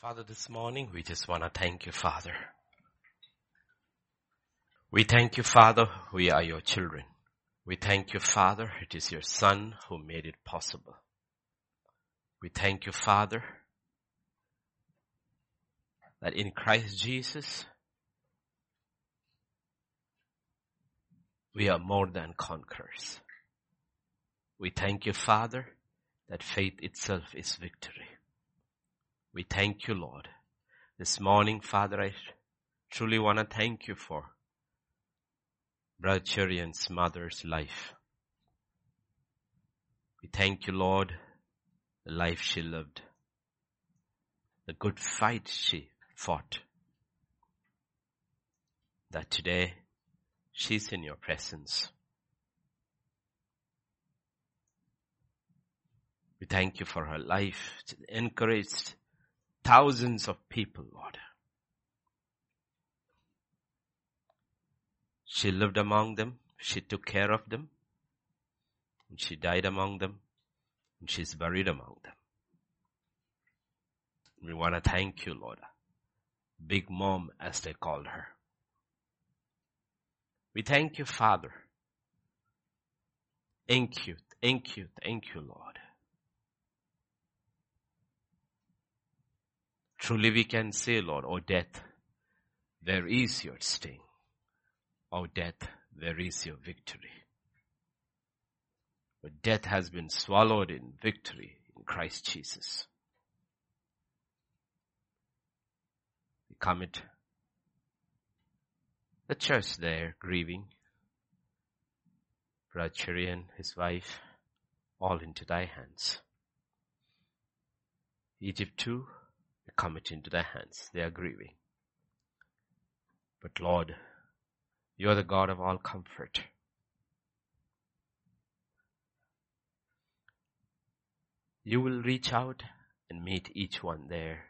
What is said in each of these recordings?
Father, this morning we just want to thank you, Father. We thank you, Father, we are your children. We thank you, Father, it is your Son who made it possible. We thank you, Father, that in Christ Jesus, we are more than conquerors. We thank you, Father, that faith itself is victory. We thank you, Lord. This morning, Father, I truly want to thank you for Brother Cherian's mother's life. We thank you, Lord, the life she lived, the good fight she fought, that today she's in your presence. We thank you for her life, encouraged thousands of people, Lord. She lived among them. She took care of them. And she died among them. And she's buried among them. We want to thank you, Lord. Big Mom, as they called her. We thank you, Father. Thank you, thank you, thank you, Lord. Truly we can say, Lord, O death, where is your sting? O death, where is your victory? But death has been swallowed in victory in Christ Jesus. We commit the church there grieving, Cherian, his wife, all into thy hands. Egypt too, commit into their hands. They are grieving. But Lord, you are the God of all comfort. You will reach out and meet each one there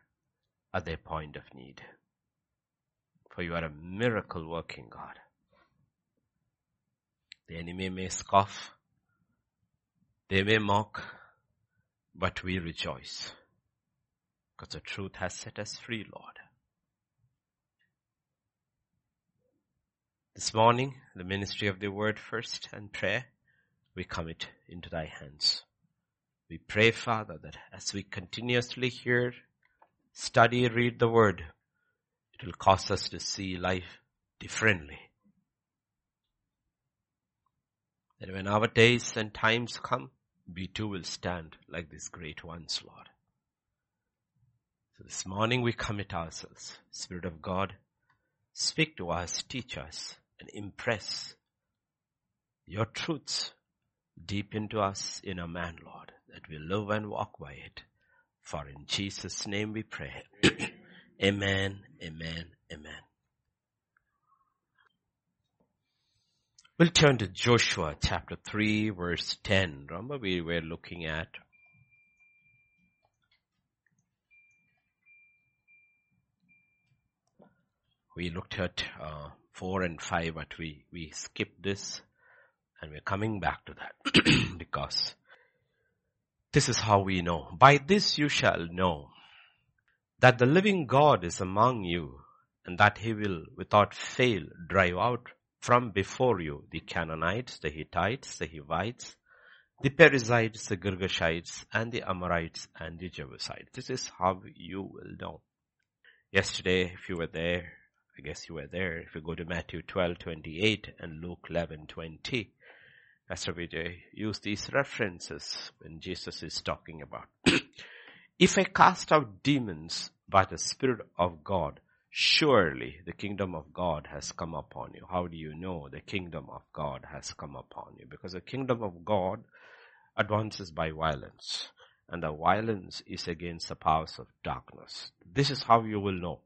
at their point of need. For you are a miracle working God. The enemy may scoff, they may mock, but we rejoice because the truth has set us free, Lord. This morning, the ministry of the word first and prayer, we commit into thy hands. We pray, Father, that as we continuously hear, study, read the word, it will cause us to see life differently. That when our days and times come, we too will stand like these great ones, Lord. So this morning we commit ourselves. Spirit of God, speak to us, teach us, and impress your truths deep into us in a man, Lord, that we live and walk by it. For in Jesus' name we pray. amen, amen, amen. We'll turn to Joshua chapter 3 verse 10. Remember we were looking at we looked at uh, 4 and 5, but we, we skipped this and we're coming back to that because this is how we know. By this you shall know that the living God is among you and that he will without fail drive out from before you the Canaanites, the Hittites, the Hivites, the Perizzites, the Girgashites, and the Amorites, and the Jebusites. This is how you will know. Yesterday, if you were there, I guess you were there. If you go to Matthew 12, 28 and Luke 11, 20, Pastor Vijay used these references when Jesus is talking about. if I cast out demons by the Spirit of God, surely the kingdom of God has come upon you. How do you know the kingdom of God has come upon you? Because the kingdom of God advances by violence and the violence is against the powers of darkness. This is how you will know.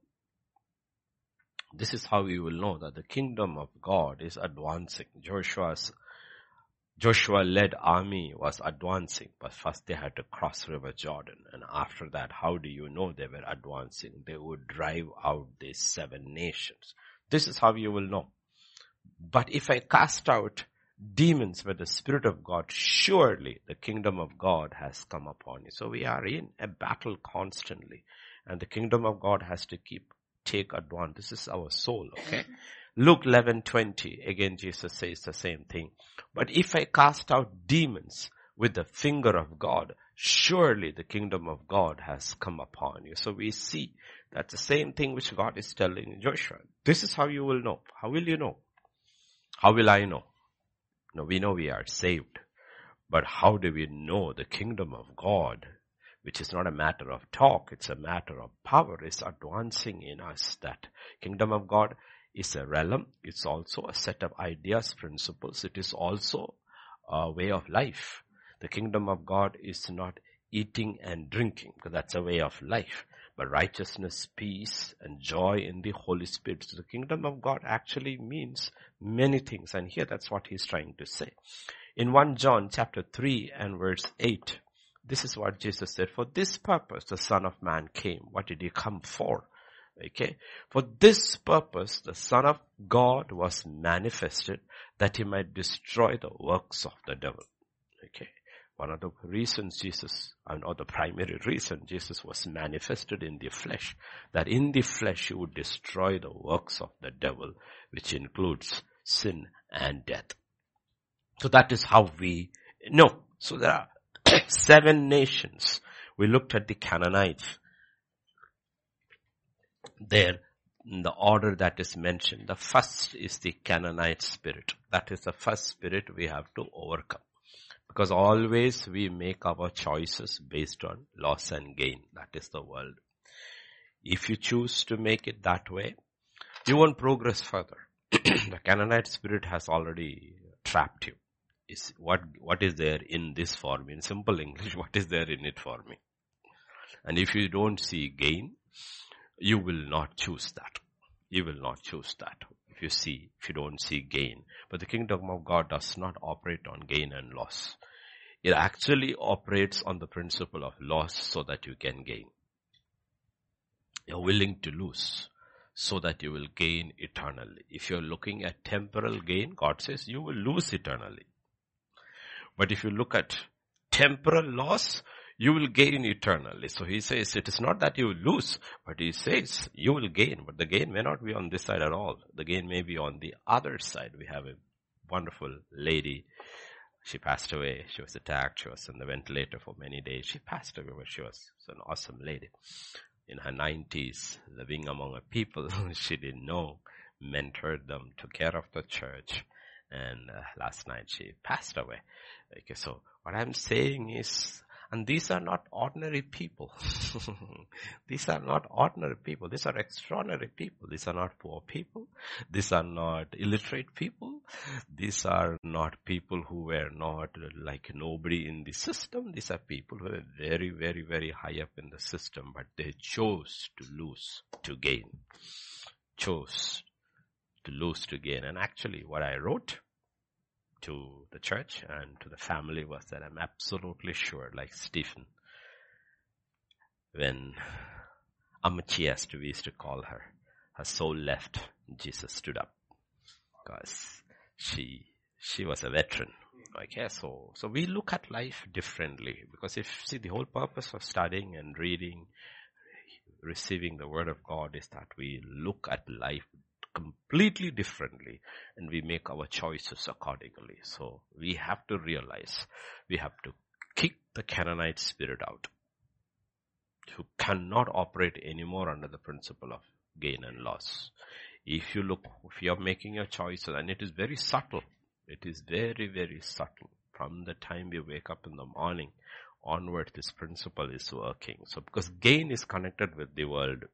This is how we will know that the kingdom of God is advancing. Joshua's Joshua led army was advancing, but first they had to cross River Jordan. And after that, how do you know they were advancing? They would drive out these seven nations. This is how you will know. But if I cast out demons with the Spirit of God, surely the kingdom of God has come upon you. So we are in a battle constantly. and the kingdom of God has to keep, take advantage. This is our soul, okay? Mm-hmm. Luke 11, 20, again Jesus says the same thing. But if I cast out demons with the finger of God, surely the kingdom of God has come upon you. So we see that's the same thing which God is telling Joshua. This is how you will know. How will you know? How will I know? No, we know we are saved. But how do we know the kingdom of God, which is not a matter of talk, it's a matter of power, is advancing in us. That kingdom of God is a realm. It's also a set of ideas, principles. It is also a way of life. The kingdom of God is not eating and drinking, because that's a way of life, but righteousness, peace, and joy in the Holy Spirit. So the kingdom of God actually means many things, and here that's what he's trying to say. In 1 John chapter 3 and verse 8, this is what Jesus said, for this purpose the Son of Man came. What did he come for? Okay. For this purpose the Son of God was manifested that he might destroy the works of the devil. Okay. One of the reasons Jesus, or the primary reason Jesus was manifested in the flesh, that in the flesh he would destroy the works of the devil, which includes sin and death. So that is how we know. So there are seven nations. We looked at the Canaanites. There, in the order that is mentioned, the first is the Canaanite spirit. That is the first spirit we have to overcome. Because always we make our choices based on loss and gain. That is the world. If you choose to make it that way, you won't progress further. the Canaanite spirit has already trapped you is what, what is there in this for me? In simple English, what is there in it for me? And if you don't see gain, you will not choose that. You will not choose that. If you see, if you don't see gain. But the kingdom of God does not operate on gain and loss. It actually operates on the principle of loss so that you can gain. You're willing to lose so that you will gain eternally. If you're looking at temporal gain, God says you will lose eternally. But if you look at temporal loss, you will gain eternally. So he says it is not that you lose, but he says you will gain, but the gain may not be on this side at all. The gain may be on the other side. We have a wonderful lady. She passed away. She was attacked. She was in the ventilator for many days. She passed away, but she was an awesome lady. In her nineties, living among a people she didn't know, mentored them, took care of the church, and uh, last night she passed away. Okay, so what I'm saying is, and these are not ordinary people. these are not ordinary people. These are extraordinary people. These are not poor people. These are not illiterate people. These are not people who were not like nobody in the system. These are people who were very, very, very high up in the system, but they chose to lose to gain. Chose to lose to gain. And actually what I wrote to the church and to the family was that I'm absolutely sure, like Stephen, when Amachias, we used to call her, her soul left, Jesus stood up because she, she was a veteran. Okay, so, so we look at life differently because if, see, the whole purpose of studying and reading, receiving the word of God is that we look at life completely differently and we make our choices accordingly. So we have to realize we have to kick the Canaanite spirit out who cannot operate anymore under the principle of gain and loss. If you look, if you are making your choices and it is very subtle, it is very, very subtle. From the time you wake up in the morning onward, this principle is working. So because gain is connected with the world,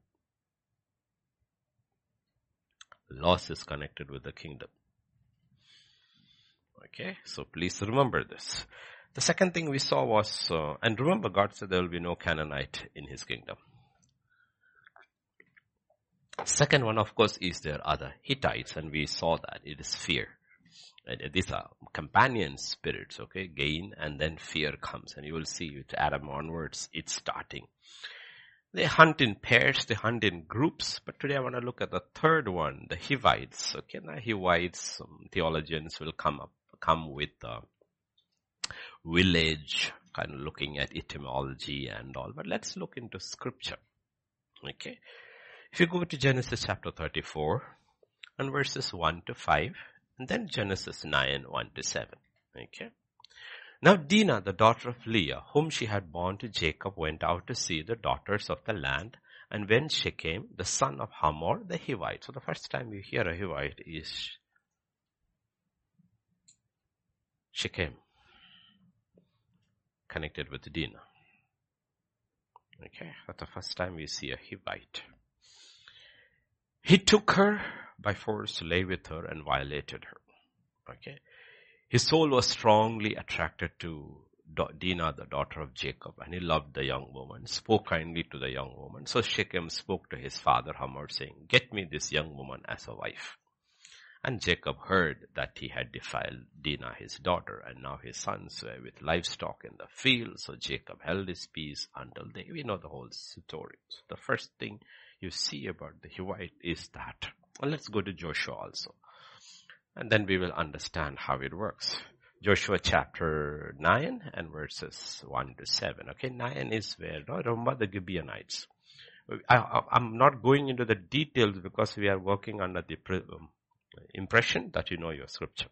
loss is connected with the kingdom. Okay, so please remember this. The second thing we saw was, uh, and remember God said there will be no Canaanite in his kingdom. Second one, of course, is there other Hittites, and we saw that it is fear. And these are companion spirits, okay? Gain and then fear comes, and you will see with Adam onwards, it's starting. They hunt in pairs, they hunt in groups, but today I want to look at the third one, the Hivites. Okay, now Hivites, some theologians will come up, come with the village, kind of looking at etymology and all, but let's look into scripture. Okay. If you go to Genesis chapter 34 and verses 1 to 5 and then Genesis 9, 1 to 7. Okay. Now Dinah, the daughter of Leah, whom she had born to Jacob, went out to see the daughters of the land. And when Shechem, the son of Hamor, the Hivite. So the first time you hear a Hivite is Shechem, connected with Dinah. Okay, that's the first time we see a Hivite. He took her by force lay with her and violated her. Okay. His soul was strongly attracted to Dinah, the daughter of Jacob, and he loved the young woman, spoke kindly to the young woman. So Shechem spoke to his father Hamor saying, get me this young woman as a wife. And Jacob heard that he had defiled Dinah, his daughter, and now his sons were with livestock in the field. So Jacob held his peace until they, we know the whole story. So the first thing you see about the Hivite is that. Let's go to Joshua also. And then we will understand how it works. Joshua chapter 9 and verses 1 to 7. Okay, 9 is where, no, remember the Gibeonites. I, am not going into the details because we are working under the um, impression that you know your scripture.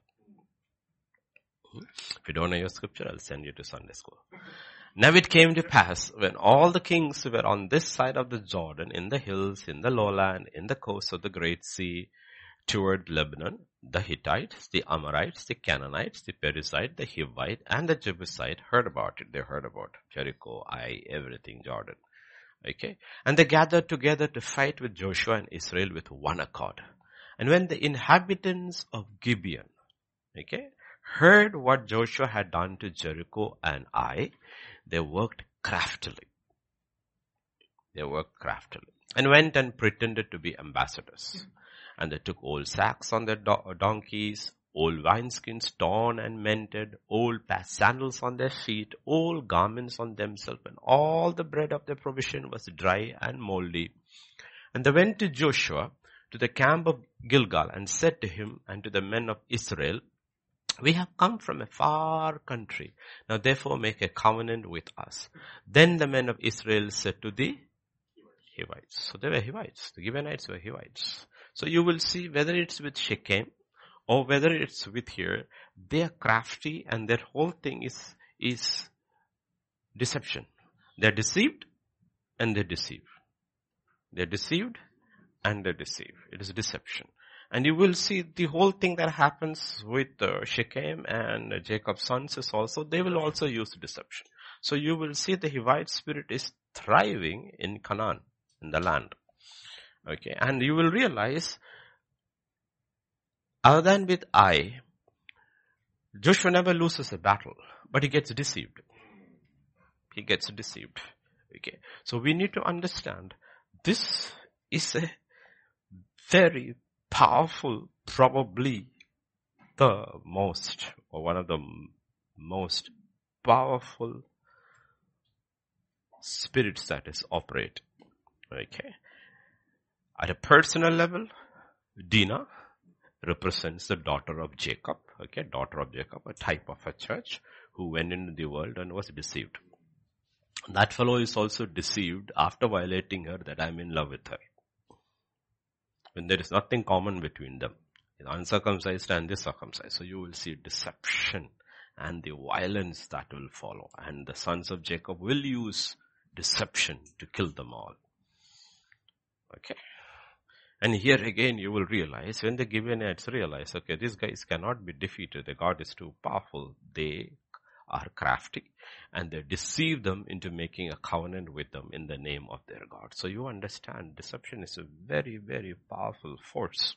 If you don't know your scripture, I'll send you to Sunday school. Now it came to pass when all the kings were on this side of the Jordan, in the hills, in the lowland, in the coast of the great sea, toward Lebanon, the Hittites, the Amorites, the Canaanites, the Perizzite, the Hivite, and the Jebusite heard about it. They heard about Jericho, Ai, everything, Jordan. Okay. And they gathered together to fight with Joshua and Israel with one accord. And when the inhabitants of Gibeon, okay, heard what Joshua had done to Jericho and Ai, they worked craftily. They worked craftily and went and pretended to be ambassadors. And they took old sacks on their do- donkeys, old wineskins torn and mended, old sandals on their feet, old garments on themselves, and all the bread of their provision was dry and moldy. And they went to Joshua to the camp of Gilgal and said to him and to the men of Israel, we have come from a far country. Now therefore make a covenant with us. Then the men of Israel said to the Hivites. So they were Hivites. The Gibeonites were Hivites. So you will see whether it's with Shechem or whether it's with here, they are crafty and their whole thing is, is deception. They're deceived and they deceive. They're deceived and they deceive. It is deception. And you will see the whole thing that happens with uh, Shechem and uh, Jacob's sons is also, they will also use deception. So you will see the Hivite spirit is thriving in Canaan, in the land. Okay, and you will realize, other than with Ai, Joshua never loses a battle, but he gets deceived. He gets deceived. Okay, so we need to understand this is a very powerful, probably the most, or one of the most powerful spirits that is operate. Okay. At a personal level, Dinah represents the daughter of Jacob, okay, daughter of Jacob, a type of a church who went into the world and was deceived. That fellow is also deceived after violating her that I'm in love with her. When there is nothing common between them. The uncircumcised and the circumcised. So you will see deception and the violence that will follow. And the sons of Jacob will use deception to kill them all. Okay. And here again you will realize when the Gibeonites realize, okay, these guys cannot be defeated. The God is too powerful. They are crafty and they deceive them into making a covenant with them in the name of their God. So you understand deception is a very, very powerful force.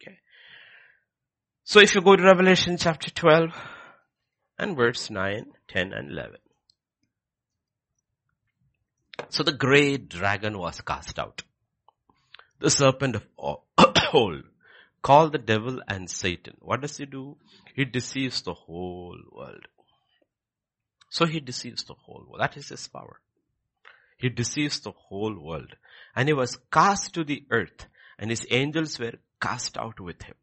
Okay. So if you go to Revelation chapter 12 and verse 9, 10 and 11. So the great dragon was cast out the serpent of old, called the devil and Satan. What does he do? He deceives the whole world. So he deceives the whole world. That is his power. He deceives the whole world. And he was cast to the earth and his angels were cast out with him.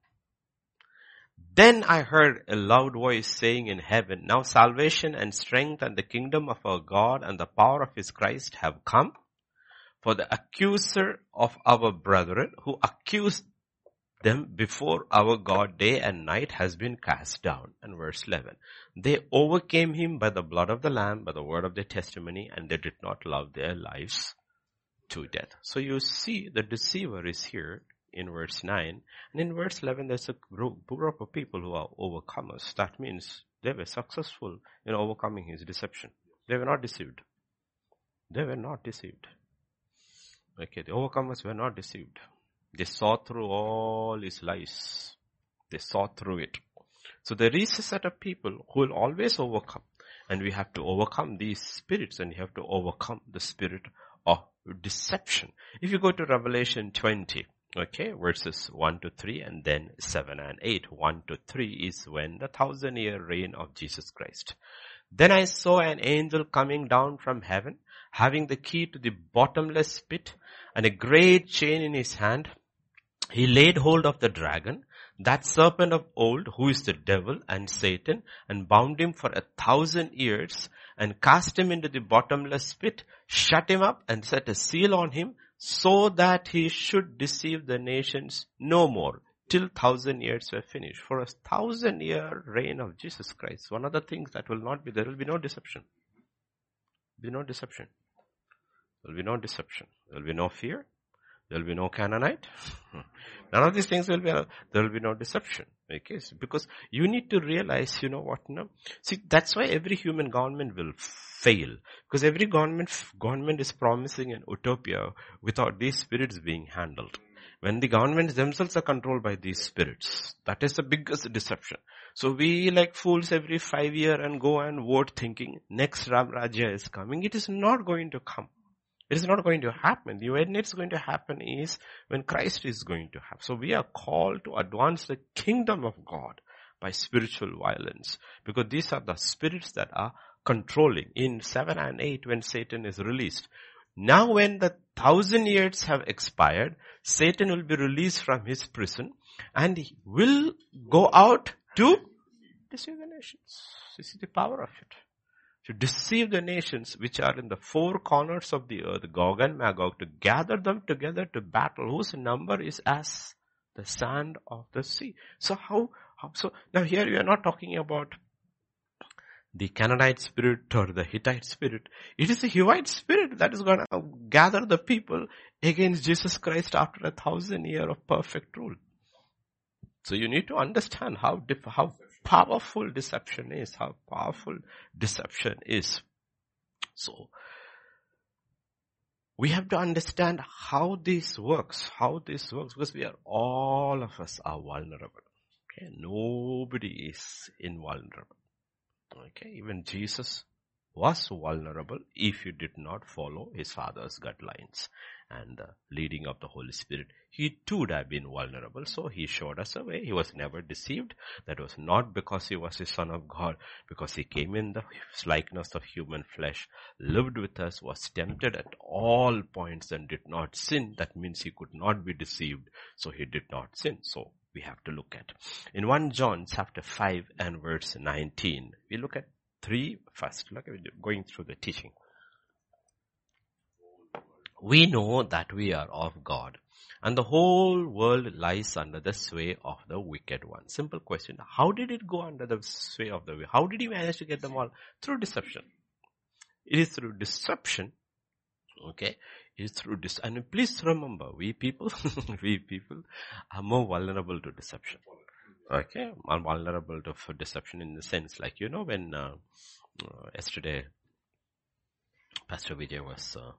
Then I heard a loud voice saying in heaven, now salvation and strength and the kingdom of our God and the power of his Christ have come. For the accuser of our brethren who accused them before our God day and night has been cast down. And verse 11. They overcame him by the blood of the lamb, by the word of their testimony, and they did not love their lives to death. So you see the deceiver is here in verse 9. And in verse 11, there's a group, group of people who are overcomers. That means they were successful in overcoming his deception. They were not deceived. They were not deceived. Okay, the overcomers were not deceived. They saw through all his lies. They saw through it. So there is a set of people who will always overcome. And we have to overcome these spirits and we have to overcome the spirit of deception. If you go to Revelation 20, okay, verses 1 to 3 and then 7 and 8. 1 to 3 is when the thousand year reign of Jesus Christ. Then I saw an angel coming down from heaven, having the key to the bottomless pit and a great chain in his hand. He laid hold of the dragon, that serpent of old, who is the devil and Satan, and bound him for a thousand years, and cast him into the bottomless pit, shut him up, and set a seal on him, so that he should deceive the nations no more, till thousand years were finished. For a thousand year reign of Jesus Christ, one of the things that will not be, there will be no deception. Be no deception. There will be no deception. There will be no fear. There will be no Canaanite. None of these things will be, there will be no deception. Okay, so because you need to realize, you know what, no? See, that's why every human government will fail. Because every government, government is promising an utopia without these spirits being handled. When the governments themselves are controlled by these spirits, that is the biggest deception. So we like fools every five year and go and vote thinking next Ram Rajya is coming. It is not going to come. It is not going to happen. The when it's going to happen is when Christ is going to happen. So we are called to advance the kingdom of God by spiritual violence because these are the spirits that are controlling. In 7 and 8 when Satan is released. Now when the thousand years have expired, Satan will be released from his prison and he will go out to deceive the nations. This is the power of it to deceive the nations which are in the four corners of the earth, Gog and Magog, to gather them together to battle, whose number is as the sand of the sea. So how, how so now here we are not talking about the Canaanite spirit or the Hittite spirit. It is the Hivite spirit that is going to gather the people against Jesus Christ after a thousand year of perfect rule. So you need to understand how, diff- how powerful deception is, how powerful deception is. So, we have to understand how this works, how this works, because we are, all of us are vulnerable. Okay, nobody is invulnerable. Okay, even Jesus was vulnerable if you did not follow his father's guidelines and the leading of the Holy Spirit, he too would have been vulnerable. So he showed us a way. He was never deceived. That was not because he was the son of God, because he came in the likeness of human flesh, lived with us, was tempted at all points and did not sin. That means he could not be deceived. So he did not sin. So we have to look at. In 1 John chapter 5 and verse 19, we look at three first. Look at going through the teaching we know that we are of God and the whole world lies under the sway of the wicked one. Simple question. How did it go under the sway of the way? How did he manage to get them all? Through deception. It is through deception. Okay. It is through this. And please remember, we people, we people are more vulnerable to deception. Okay. Are vulnerable to deception in the sense like, you know, when, uh, uh, yesterday, Pastor Vijay was, uh,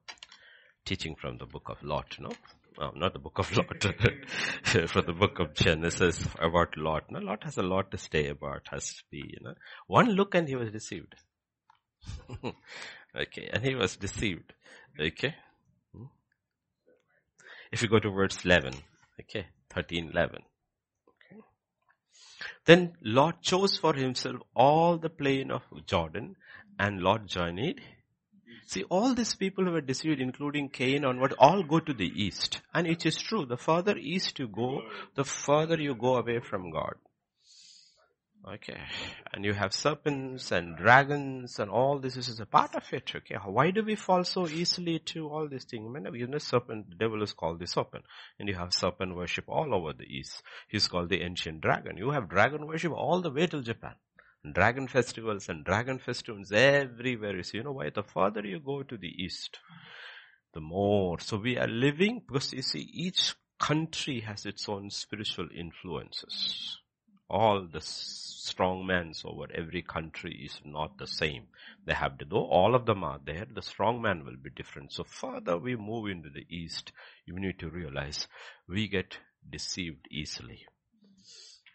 teaching from the book of Lot, no? Not the book of Lot, from the book of Genesis about Lot. No, Lot has a lot to say about, has to be, you know. One look and he was deceived. okay, and he was deceived. Okay. Hmm? If you go to verse 11, okay, 13, 11. Okay. Then Lot chose for himself all the plain of Jordan and Lot journeyed See, all these people who were deceived, including Cain onward, all go to the east. And it is true, the further east you go, the further you go away from God. Okay. And you have serpents and dragons and all this This is a part of it. Okay. Why do we fall so easily to all these things? I mean, you know, serpent, the devil is called the serpent. And you have serpent worship all over the east. He's called the ancient dragon. You have dragon worship all the way till Japan. Dragon festivals and dragon festivals everywhere. You see, you know why? The further you go to the east, the more. So we are living because you see, each country has its own spiritual influences all the strong men over every country is not the same. They have to, though all of them are there, the strong man will be different. So further we move into the east, you need to realize we get deceived easily.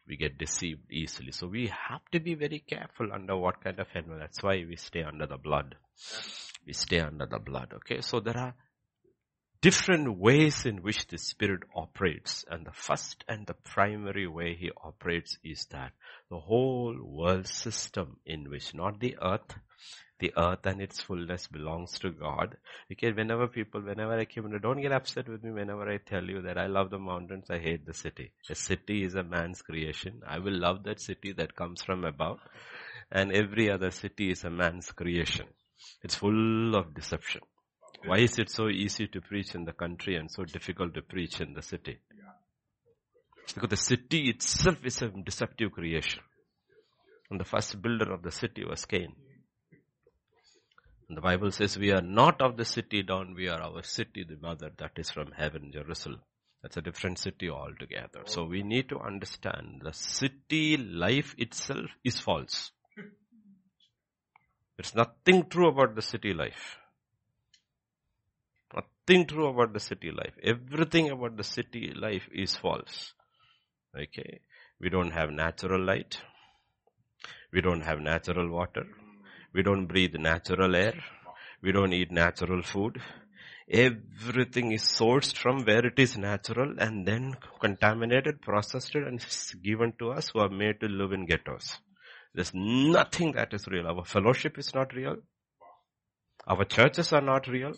We get deceived easily. So we have to be very careful under what kind of environment. That's why we stay under the blood. We stay under the blood. Okay. So there are different ways in which the Spirit operates. And the first and the primary way He operates is that the whole world system in which not the earth, the earth and its fullness belongs to God. Okay, whenever people, whenever I came, don't get upset with me whenever I tell you that I love the mountains, I hate the city. A city is a man's creation. I will love that city that comes from above. And every other city is a man's creation. It's full of deception. Why is it so easy to preach in the country and so difficult to preach in the city? Because the city itself is a deceptive creation. And the first builder of the city was Cain. And the Bible says we are not of the city down, we are our city, the mother that is from heaven, Jerusalem. That's a different city altogether. So we need to understand the city life itself is false. There's nothing true about the city life. Nothing true about the city life. Everything about the city life is false. Okay. We don't have natural light. We don't have natural water. We don't breathe natural air. We don't eat natural food. Everything is sourced from where it is natural and then contaminated, processed and given to us who are made to live in ghettos. There's nothing that is real. Our fellowship is not real. Our churches are not real.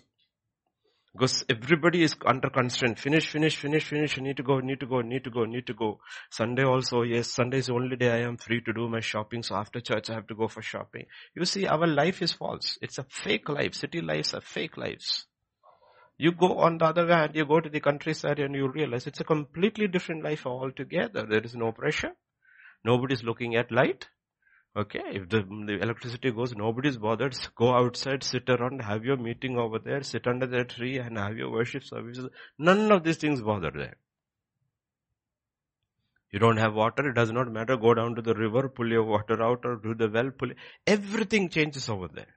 Because everybody is under constraint. Finish, finish, finish, finish. You need to go, need to go, need to go, need to go. Sunday also, yes, Sunday is the only day I am free to do my shopping. So after church, I have to go for shopping. You see, our life is false. It's a fake life. City lives are fake lives. You go on the other hand, you go to the countryside and you realize it's a completely different life altogether. There is no pressure. Nobody's looking at light. Okay, if the, the electricity goes, nobody's bothered. Go outside, sit around, have your meeting over there, sit under the tree and have your worship services. None of these things bother there. You don't have water, it does not matter. Go down to the river, pull your water out or do the well, pull it. Everything changes over there.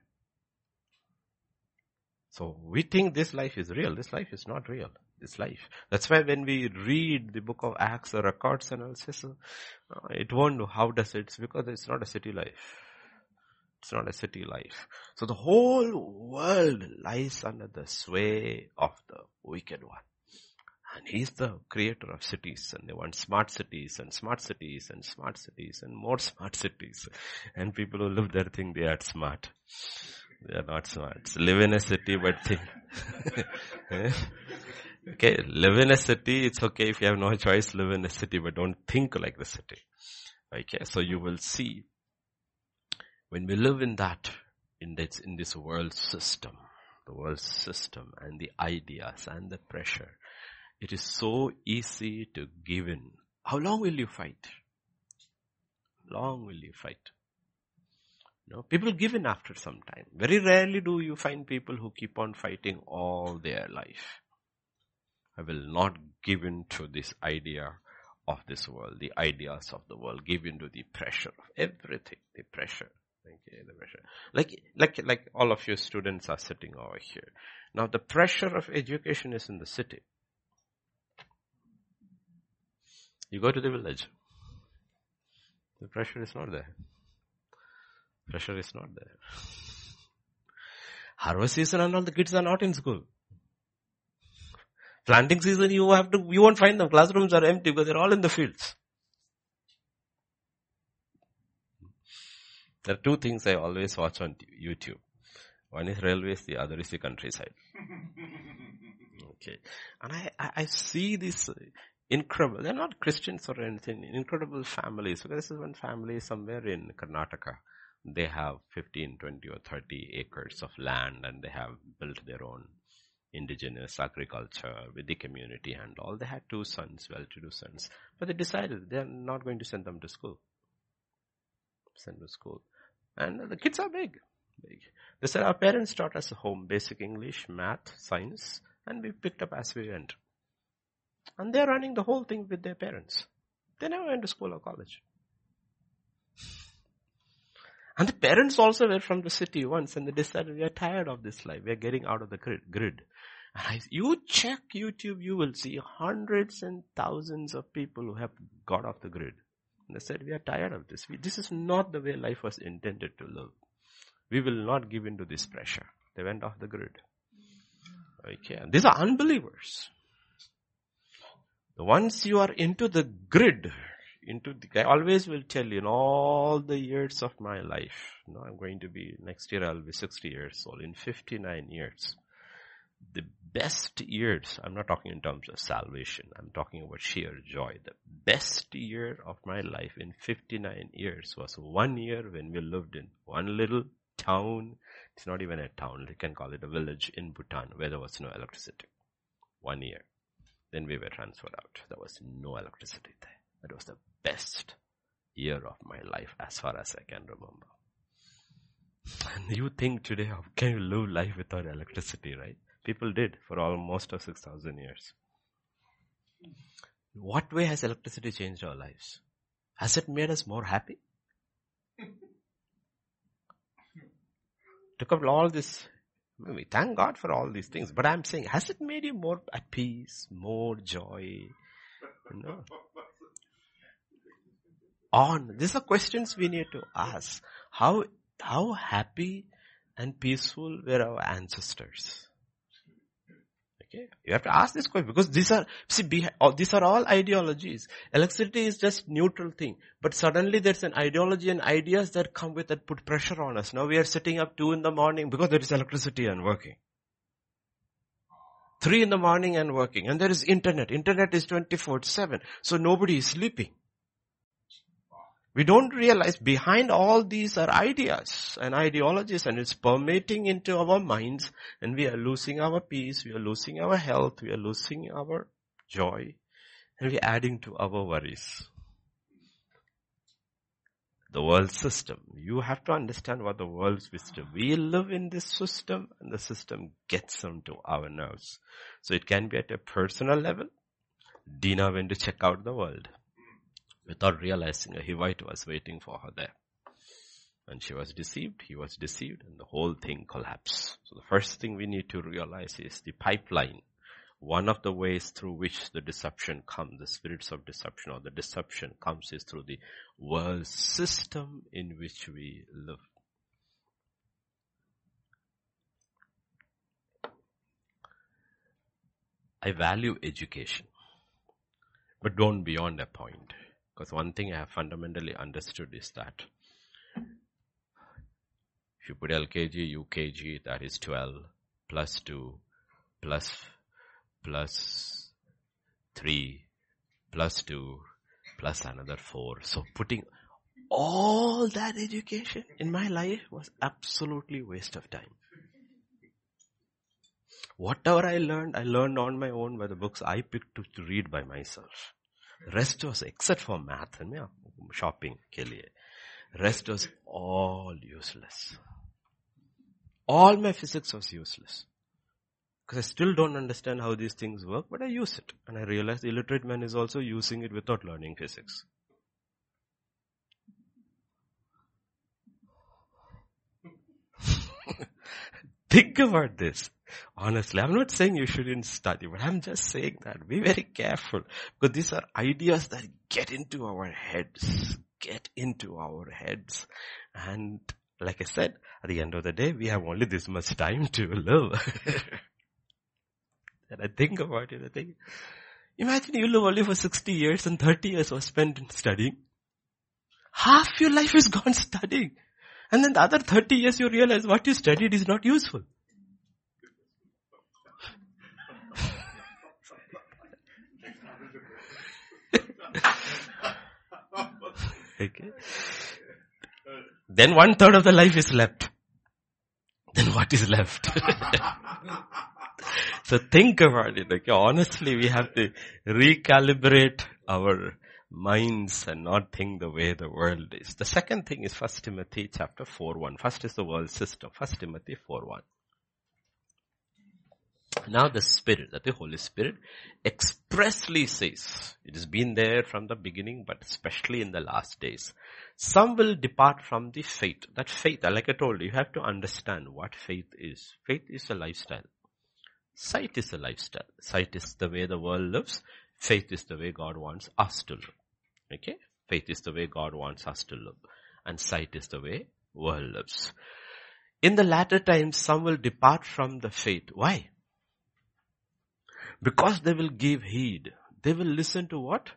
So we think this life is real. This life is not real this life. That's why when we read the book of Acts or records and all, uh, it won't how does it, because it's not a city life. It's not a city life. So the whole world lies under the sway of the wicked one. And he's the creator of cities and they want smart cities and smart cities and smart cities and more smart cities. And people who live there think they are smart. They are not smart. Live in a city but think. Eh? Okay, live in a city, it's okay if you have no choice, live in a city, but don't think like the city. Okay, so you will see when we live in that, in this, in this world system, the world system and the ideas and the pressure, it is so easy to give in. How long will you fight? Long will you fight? No, people give in after some time. Very rarely do you find people who keep on fighting all their life. I will not give in to this idea of this world, the ideas of the world, give in to the pressure of everything, the pressure. Okay, the pressure. Like, like, like all of your students are sitting over here. Now the pressure of education is in the city. You go to the village. The pressure is not there. Pressure is not there. Harvest season and all the kids are not in school. Planting season, you have to, you won't find them. Classrooms are empty because they're all in the fields. There are two things I always watch on YouTube. One is railways, the other is the countryside. Okay. And I, I, I see this incredible. They're not Christians or anything. Incredible families. So this is one family somewhere in Karnataka. They have 15, 20 or 30 acres of land and they have built their own indigenous agriculture with the community and all. They had two sons, well-to-do sons. But they decided they're not going to send them to school. Send to school. And the kids are big. big. They said our parents taught us home basic English, math, science, and we picked up as we went. And they're running the whole thing with their parents. They never went to school or college. And the parents also were from the city once and they decided we are tired of this life. We are getting out of the grid. And I, you check YouTube, you will see hundreds and thousands of people who have got off the grid. And they said, we are tired of this. We, this is not the way life was intended to live. We will not give in to this pressure. They went off the grid. Okay. And these are unbelievers. Ones you are into the grid, into the, I always will tell you in all the years of my life, you know, I'm going to be, next year I'll be 60 years old, in 59 years. The best years, I'm not talking in terms of salvation, I'm talking about sheer joy. The best year of my life in 59 years was one year when we lived in one little town. It's not even a town, you can call it a village in Bhutan where there was no electricity. One year. Then we were transferred out. There was no electricity there. That was the best year of my life as far as I can remember. And you think today, how can you live life without electricity, right? People did for almost 6,000 years. What way has electricity changed our lives? Has it made us more happy? Took up all this we thank God for all these things, but I'm saying, has it made you more at peace, more joy? No. On. These are questions we need to ask. How, how happy and peaceful were our ancestors? Okay. You have to ask this question because these are, see, these are all ideologies. Electricity is just neutral thing. But suddenly there's an ideology and ideas that come with that put pressure on us. Now we are sitting up two in the morning because there is electricity and working. Three in the morning and working. And there is internet. Internet is 24-7. So nobody is sleeping. We don't realize behind all these are ideas and ideologies and it's permeating into our minds and we are losing our peace, we are losing our health, we are losing our joy and we are adding to our worries. The world system. You have to understand what the world's wisdom. We live in this system and the system gets onto our nerves. So it can be at a personal level. Dinah went to check out the world. Without realizing a Hivite was waiting for her there. And she was deceived, he was deceived, and the whole thing collapsed. So the first thing we need to realize is the pipeline. One of the ways through which the deception comes, the spirits of deception or the deception comes is through the world system in which we live. I value education, but don't be beyond a point. Because one thing I have fundamentally understood is that if you put LKG, UKG, that is 12 plus 2 plus plus 3 plus 2 plus another 4. So putting all that education in my life was absolutely waste of time. Whatever I learned, I learned on my own by the books I picked to, to read by myself. Rest was, except for math and shopping, rest was all useless. All my physics was useless. Because I still don't understand how these things work, but I use it. And I realize the illiterate man is also using it without learning physics. Think about this. Honestly, I'm not saying you shouldn't study, but I'm just saying that be very careful because these are ideas that get into our heads, get into our heads. And like I said, at the end of the day, we have only this much time to live. and I think about it, I think, imagine you live only for 60 years and 30 years was spent in studying. Half your life is gone studying. And then the other 30 years you realize what you studied is not useful. Okay. Then one third of the life is left. Then what is left? so think about it. Okay. Honestly, we have to recalibrate our minds and not think the way the world is. The second thing is First Timothy chapter 4 1. First is the world system. First Timothy 4 1. Now the Spirit, that the Holy Spirit expressly says, it has been there from the beginning, but especially in the last days. Some will depart from the faith. That faith, like I told you, you have to understand what faith is. Faith is a lifestyle. Sight is a lifestyle. Sight is the way the world lives. Faith is the way God wants us to live. Okay? Faith is the way God wants us to live. And sight is the way world lives. In the latter times, some will depart from the faith. Why? Because they will give heed. They will listen to what?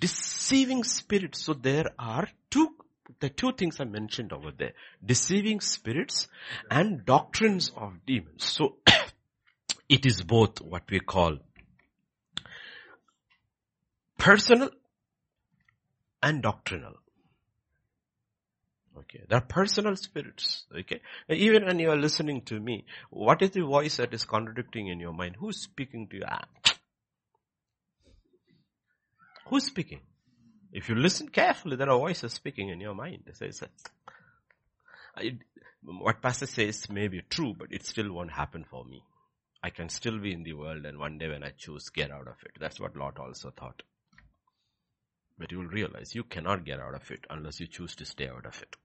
Deceiving spirits. So there are two, the two things I mentioned over there. Deceiving spirits and doctrines of demons. So it is both what we call personal and doctrinal. Okay. There are personal spirits. Okay. Even when you are listening to me, what is the voice that is contradicting in your mind? Who's speaking to you? Ah. Who's speaking? If you listen carefully, there are voices speaking in your mind. It says, what pastor says may be true, but it still won't happen for me. I can still be in the world and one day when I choose, get out of it. That's what Lot also thought. But you will realize you cannot get out of it unless you choose to stay out of it.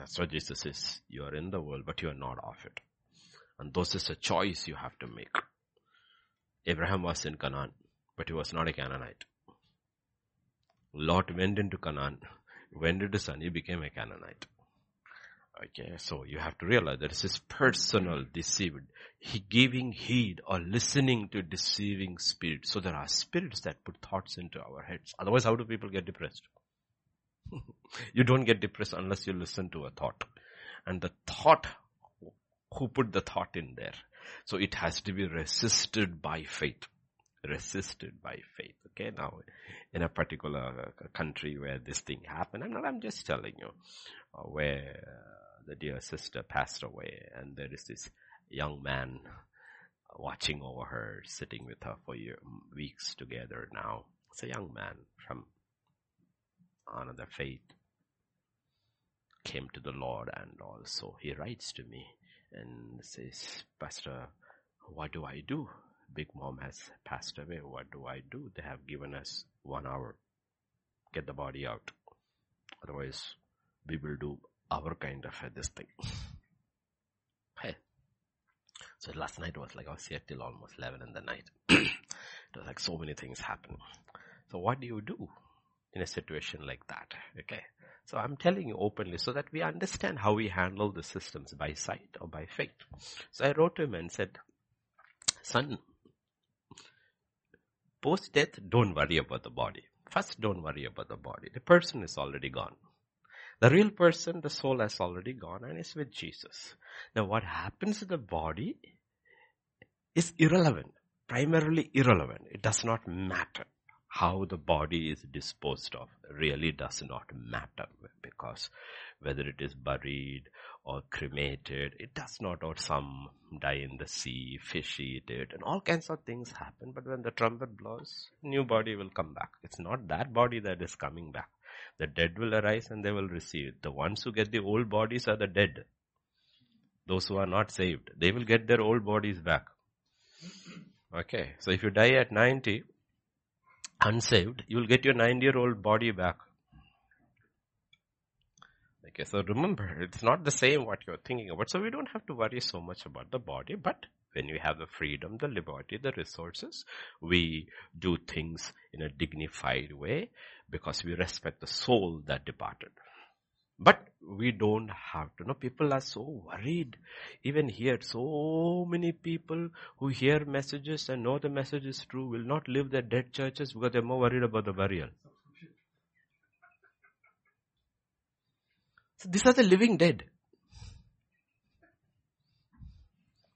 That's what Jesus says. You are in the world, but you are not of it. And this is a choice you have to make. Abraham was in Canaan, but he was not a Canaanite. Lot went into Canaan, went into son, he became a Canaanite. Okay, so you have to realize that this is personal deceived. He giving heed or listening to deceiving spirits. So there are spirits that put thoughts into our heads. Otherwise, how do people get depressed? You don't get depressed unless you listen to a thought. And the thought, who put the thought in there? So it has to be resisted by faith. Resisted by faith. Okay, now in a particular country where this thing happened, I'm not, I'm just telling you, uh, where the dear sister passed away and there is this young man watching over her, sitting with her for weeks together now. It's a young man from another faith came to the Lord and also he writes to me and says, Pastor, what do I do? Big mom has passed away. What do I do? They have given us one hour. Get the body out. Otherwise, we will do our kind of this thing. hey. So last night was like I was here till almost 11 in the night. it was like so many things happen. So what do you do in a situation like that? Okay. So I'm telling you openly so that we understand how we handle the systems by sight or by faith. So I wrote to him and said, son, post death, don't worry about the body. First, don't worry about the body. The person is already gone. The real person, the soul has already gone and is with Jesus. Now what happens to the body is irrelevant, primarily irrelevant. It does not matter how the body is disposed of really does not matter because whether it is buried or cremated, it does not, or some die in the sea, fish eat it, and all kinds of things happen. But when the trumpet blows, new body will come back. It's not that body that is coming back. The dead will arise and they will receive. The ones who get the old bodies are the dead. Those who are not saved, they will get their old bodies back. Okay, so if you die at 90, unsaved, you will get your 90 year old body back. Okay, so remember, it's not the same what you're thinking about. So we don't have to worry so much about the body, but when we have the freedom, the liberty, the resources, we do things in a dignified way because we respect the soul that departed. But we don't have to know. People are so worried. Even here, so many people who hear messages and know the message is true will not leave their dead churches because they're more worried about the burial. So these are the living dead.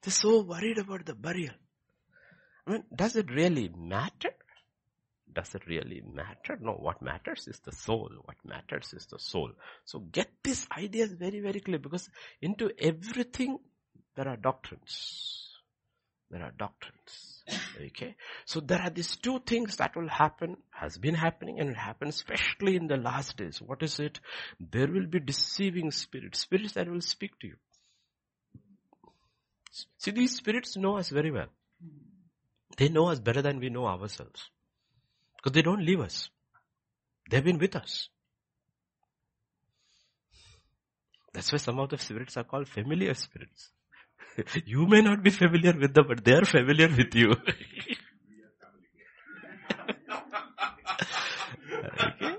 They're so worried about the burial. I mean, does it really matter? Does it really matter? No, what matters is the soul. What matters is the soul. So get these ideas very, very clear because into everything there are doctrines. There are doctrines. Okay. So there are these two things that will happen, has been happening and will happen especially in the last days. What is it? There will be deceiving spirits, spirits that will speak to you. See, these spirits know us very well. They know us better than we know ourselves. Because they don't leave us. They've been with us. That's why some of the spirits are called familiar spirits. you may not be familiar with them, but they are familiar with you. okay?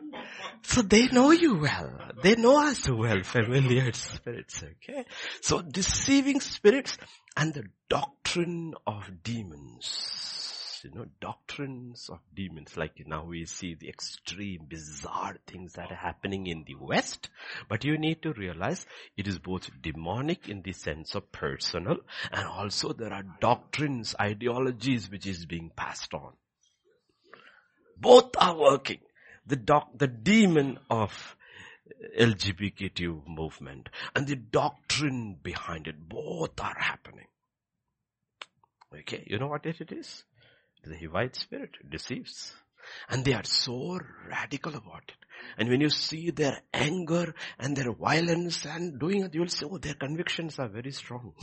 So they know you well. They know us well, familiar spirits, okay? So deceiving spirits and the doctrine of demons. You know, doctrines of demons. Like now we see the extreme, bizarre things that are happening in the West. But you need to realize it is both demonic in the sense of personal and also there are doctrines, ideologies which is being passed on. Both are working. The doc, the demon of LGBTQ movement and the doctrine behind it. Both are happening. Okay, you know what it is? The Hivite spirit deceives. And they are so radical about it. And when you see their anger and their violence and doing it, you will say, oh, their convictions are very strong.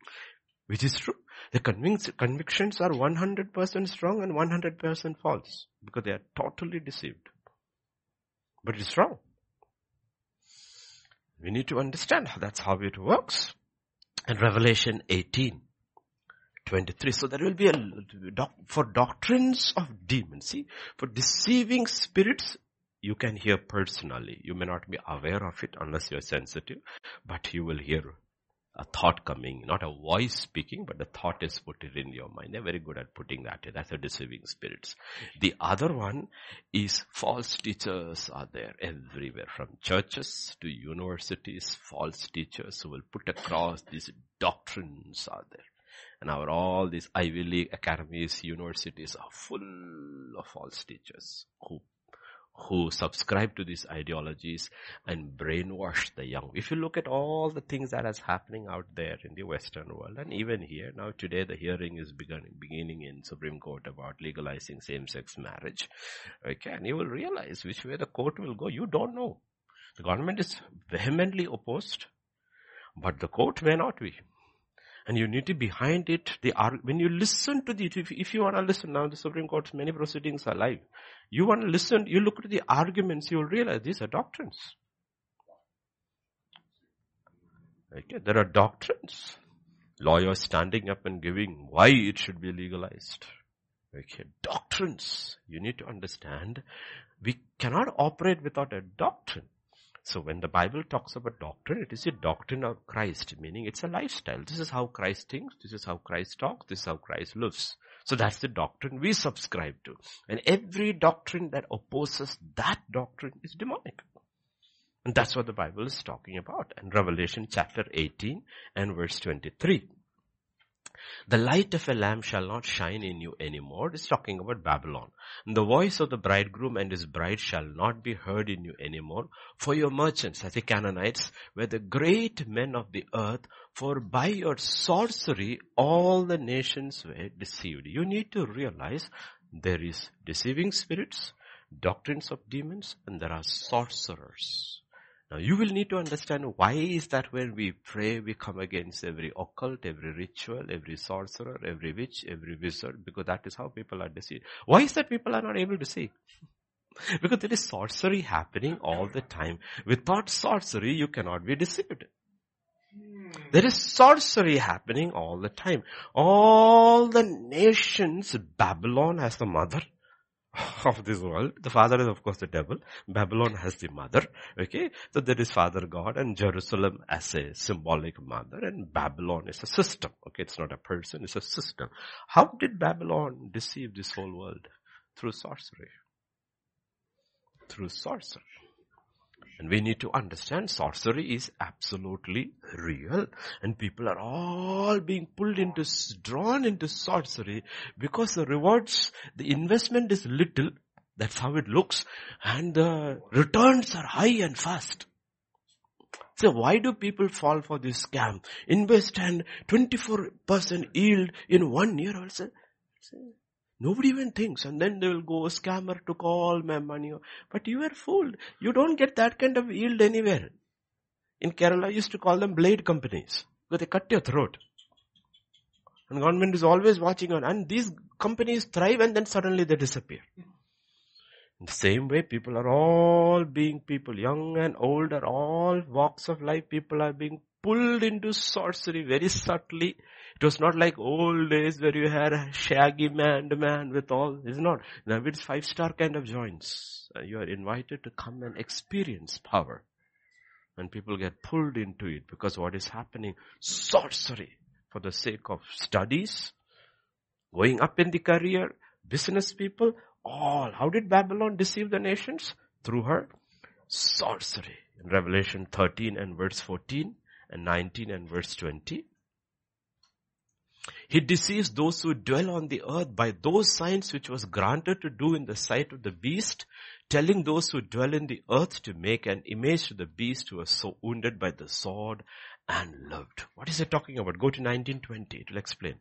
Which is true. The convic- convictions are 100% strong and 100% false. Because they are totally deceived. But it's wrong. We need to understand that's how it works. In Revelation 18, 23. So there will be a, for doctrines of demons, see, for deceiving spirits, you can hear personally. You may not be aware of it unless you're sensitive, but you will hear a thought coming, not a voice speaking, but the thought is put in your mind. They're very good at putting that in. That's a deceiving spirits. The other one is false teachers are there everywhere, from churches to universities, false teachers who will put across these doctrines are there. And our all these Ivy League academies, universities are full of false teachers who who subscribe to these ideologies and brainwash the young. If you look at all the things that is happening out there in the Western world and even here, now today the hearing is beginning, beginning in Supreme Court about legalizing same-sex marriage. Okay, and you will realize which way the court will go. You don't know. The government is vehemently opposed, but the court may not be. And you need to behind it, the, when you listen to the, if, if you want to listen now, the Supreme Court's many proceedings are live. You want to listen, you look at the arguments, you will realize these are doctrines. Okay, there are doctrines. Lawyers standing up and giving why it should be legalized. Okay, doctrines. You need to understand we cannot operate without a doctrine. So when the Bible talks about doctrine, it is a doctrine of Christ, meaning it's a lifestyle. This is how Christ thinks, this is how Christ talks, this is how Christ lives. So that's the doctrine we subscribe to. And every doctrine that opposes that doctrine is demonic. And that's what the Bible is talking about. In Revelation chapter 18 and verse 23. The light of a lamp shall not shine in you anymore. It's talking about Babylon. And the voice of the bridegroom and his bride shall not be heard in you anymore. For your merchants, as the Canaanites, were the great men of the earth. For by your sorcery, all the nations were deceived. You need to realize there is deceiving spirits, doctrines of demons, and there are sorcerers. Now you will need to understand why is that when we pray we come against every occult, every ritual, every sorcerer, every witch, every wizard, because that is how people are deceived. Why is that people are not able to see? because there is sorcery happening all the time. Without sorcery you cannot be deceived. Hmm. There is sorcery happening all the time. All the nations, Babylon has the mother, of this world. The father is of course the devil. Babylon has the mother. Okay. So there is father God and Jerusalem as a symbolic mother and Babylon is a system. Okay. It's not a person. It's a system. How did Babylon deceive this whole world? Through sorcery. Through sorcery. And we need to understand sorcery is absolutely real and people are all being pulled into, drawn into sorcery because the rewards, the investment is little. That's how it looks and the returns are high and fast. So why do people fall for this scam? Invest and 24% yield in one year also. Nobody even thinks and then they will go, a scammer took all my money. But you are fooled. You don't get that kind of yield anywhere. In Kerala, I used to call them blade companies because they cut your throat. And government is always watching on. And these companies thrive and then suddenly they disappear. In the same way, people are all being people, young and old, are all walks of life. People are being pulled into sorcery very subtly it was not like old days where you had a shaggy man, the man with all. It's not. Now it's five star kind of joints. Uh, you are invited to come and experience power. And people get pulled into it because what is happening? Sorcery for the sake of studies, going up in the career, business people, all. How did Babylon deceive the nations? Through her sorcery. In Revelation 13 and verse 14 and 19 and verse 20. He deceives those who dwell on the earth by those signs which was granted to do in the sight of the beast, telling those who dwell in the earth to make an image to the beast who was so wounded by the sword and loved. What is it talking about? Go to 1920, it will explain.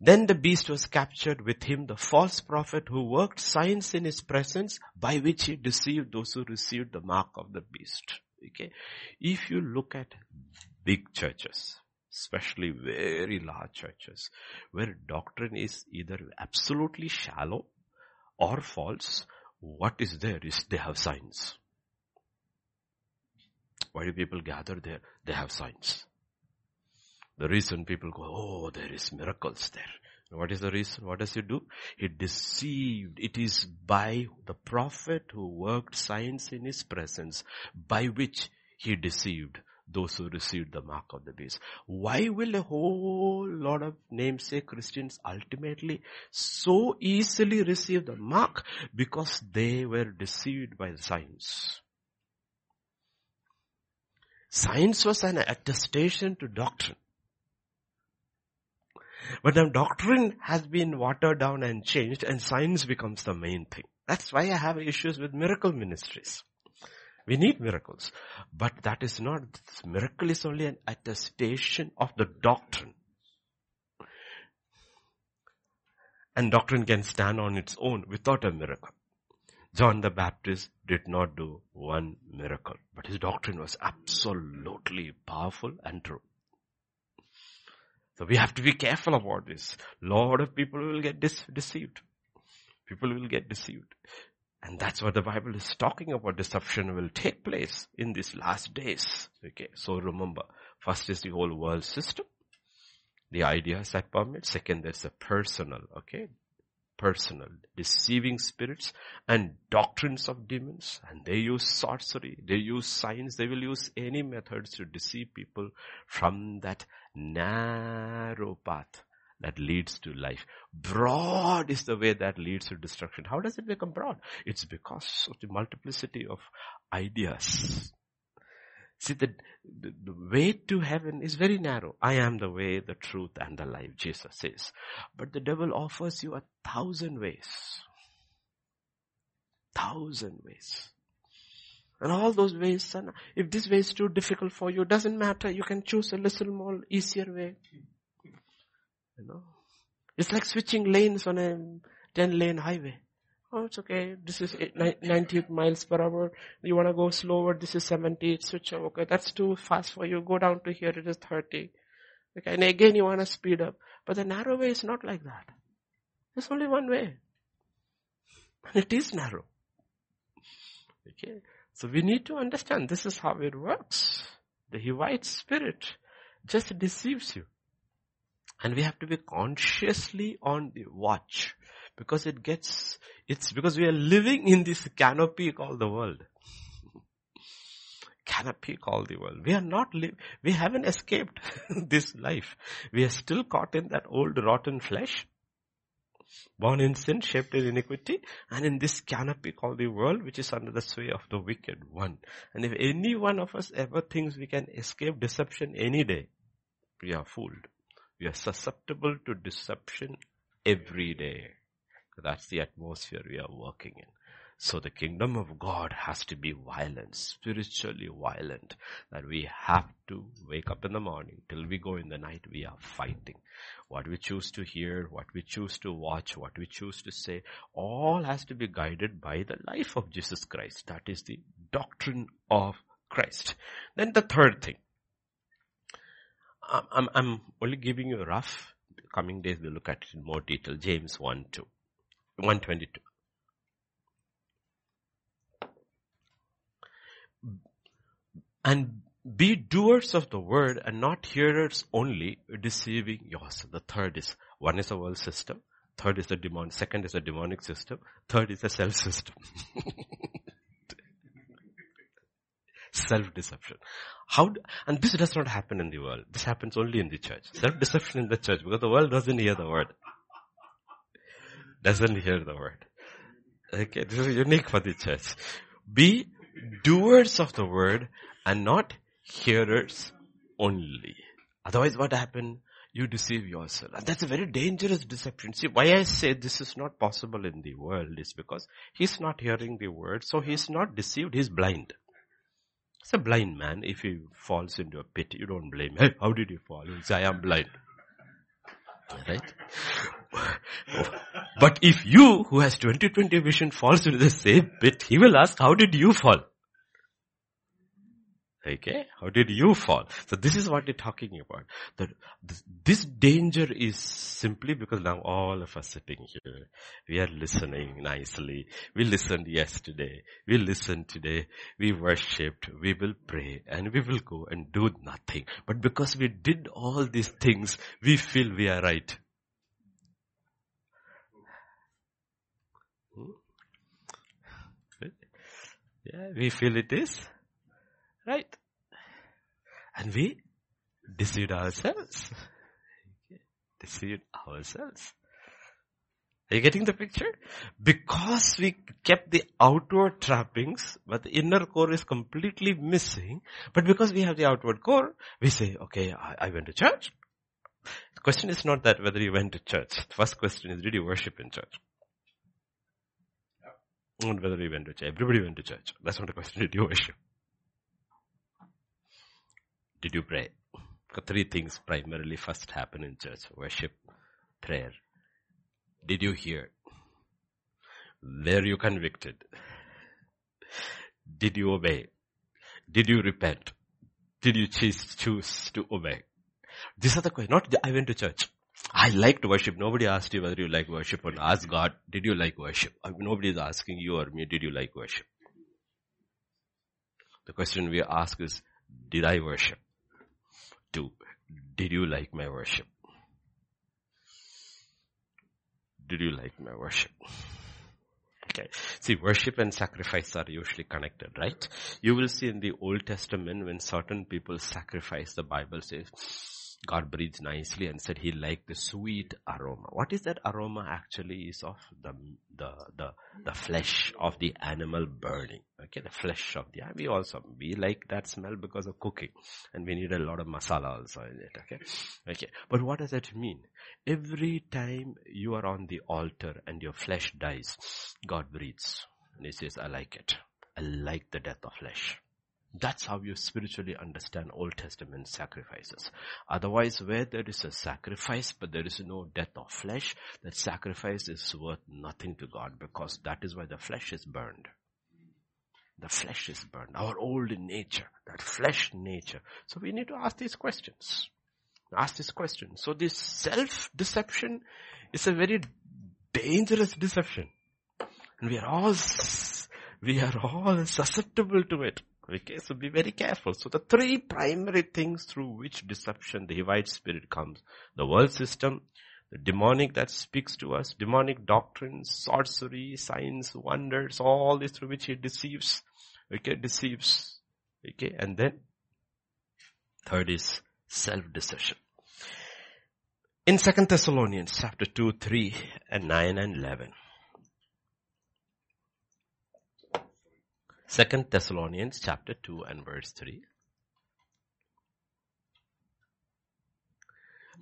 Then the beast was captured with him, the false prophet who worked signs in his presence by which he deceived those who received the mark of the beast. Okay. If you look at big churches, especially very large churches, where doctrine is either absolutely shallow or false, what is there is they have signs. Why do people gather there? They have signs. The reason people go, oh, there is miracles there. What is the reason? What does he do? He deceived. It is by the prophet who worked signs in his presence by which he deceived those who received the mark of the beast. Why will a whole lot of namesake Christians ultimately so easily receive the mark? Because they were deceived by the science. Science was an attestation to doctrine. But now doctrine has been watered down and changed and science becomes the main thing. That's why I have issues with miracle ministries. We need miracles. But that is not, miracle is only an attestation of the doctrine. And doctrine can stand on its own without a miracle. John the Baptist did not do one miracle, but his doctrine was absolutely powerful and true. So we have to be careful about this. Lot of people will get deceived. People will get deceived. And that's what the Bible is talking about. Deception will take place in these last days. Okay. So remember, first is the whole world system. The ideas that permit. Second, there's a personal, okay? Personal, deceiving spirits and doctrines of demons. And they use sorcery. They use signs. They will use any methods to deceive people from that narrow path that leads to life. Broad is the way that leads to destruction. How does it become broad? It's because of the multiplicity of ideas. See, the, the, the, way to heaven is very narrow. I am the way, the truth, and the life, Jesus says. But the devil offers you a thousand ways. Thousand ways. And all those ways, if this way is too difficult for you, doesn't matter. You can choose a little more easier way. You know, it's like switching lanes on a 10 lane highway. Oh, it's okay. This is 90 miles per hour. You want to go slower. This is 70. Switch. Okay. That's too fast for you. Go down to here. It is 30. Okay. And again, you want to speed up. But the narrow way is not like that. There's only one way. And it is narrow. Okay. So we need to understand this is how it works. The Hivite spirit just deceives you. And we have to be consciously on the watch because it gets, it's because we are living in this canopy called the world. canopy called the world. We are not live, we haven't escaped this life. We are still caught in that old rotten flesh. Born in sin, shaped in iniquity, and in this canopy called the world, which is under the sway of the wicked one. And if any one of us ever thinks we can escape deception any day, we are fooled. We are susceptible to deception every day. That's the atmosphere we are working in. So the kingdom of God has to be violent, spiritually violent, that we have to wake up in the morning till we go in the night, we are fighting. What we choose to hear, what we choose to watch, what we choose to say, all has to be guided by the life of Jesus Christ. That is the doctrine of Christ. Then the third thing. I'm, I'm only giving you a rough, coming days we'll look at it in more detail. James 1 2. 122. And be doers of the word and not hearers only, deceiving yourself. The third is, one is a world system. Third is the demon. Second is a demonic system. Third is a self system. Self-deception. How, and this does not happen in the world. This happens only in the church. Self-deception in the church because the world doesn't hear the word. Doesn't hear the word. Okay, this is unique for the church. Be doers of the word and not hearers only. Otherwise what happened? You deceive yourself. And that's a very dangerous deception. See, why I say this is not possible in the world is because he's not hearing the word, so he's not deceived, he's blind. It's a blind man. If he falls into a pit, you don't blame him. Hey, how did he fall? He I am blind. Right? but if you, who has 20-20 vision, falls into the same pit, he will ask, how did you fall? Okay, how did you fall? So this is what they're talking about. That this danger is simply because now all of us sitting here, we are listening nicely. We listened yesterday. We listened today. We worshipped. We will pray and we will go and do nothing. But because we did all these things, we feel we are right. Hmm? Yeah, we feel it is Right? And we deceived ourselves. Deceived ourselves. Are you getting the picture? Because we kept the outward trappings, but the inner core is completely missing. But because we have the outward core, we say, okay, I, I went to church. The question is not that whether you went to church. The first question is, did you worship in church? Not whether you went to church. Everybody went to church. That's not the question. Did you worship? Did you pray? Three things primarily first happen in church. Worship, prayer. Did you hear? Were you convicted? Did you obey? Did you repent? Did you choose, choose to obey? These are the questions. Not I went to church. I liked worship. Nobody asked you whether you like worship or not. Ask God, did you like worship? Nobody is asking you or me, did you like worship? The question we ask is, did I worship? Did you like my worship? Did you like my worship? Okay. See, worship and sacrifice are usually connected, right? You will see in the Old Testament when certain people sacrifice, the Bible says, God breathed nicely and said he liked the sweet aroma. What is that aroma actually is of the, the, the, the flesh of the animal burning. Okay, the flesh of the, we also, we like that smell because of cooking and we need a lot of masala also in it. Okay. Okay. But what does that mean? Every time you are on the altar and your flesh dies, God breathes and he says, I like it. I like the death of flesh. That's how you spiritually understand Old Testament sacrifices. Otherwise, where there is a sacrifice, but there is no death of flesh, that sacrifice is worth nothing to God because that is why the flesh is burned. The flesh is burned. Our old nature, that flesh nature. So we need to ask these questions. Ask this question. So this self-deception is a very dangerous deception. And we are all, we are all susceptible to it. Okay, so be very careful. So the three primary things through which deception, the Hivite spirit comes. The world system, the demonic that speaks to us, demonic doctrines, sorcery, signs, wonders, all this through which he deceives. Okay, deceives. Okay, and then third is self-deception. In Second Thessalonians chapter 2, 3 and 9 and 11. Second Thessalonians chapter 2 and verse 3.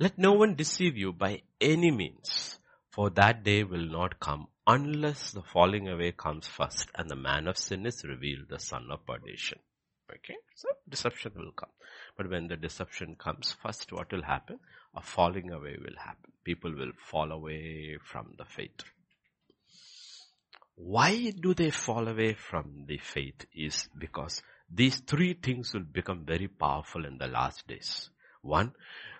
Let no one deceive you by any means, for that day will not come unless the falling away comes first and the man of sin is revealed, the son of perdition. Okay, so deception will come. But when the deception comes first, what will happen? A falling away will happen. People will fall away from the faith. Why do they fall away from the faith is because these three things will become very powerful in the last days. One,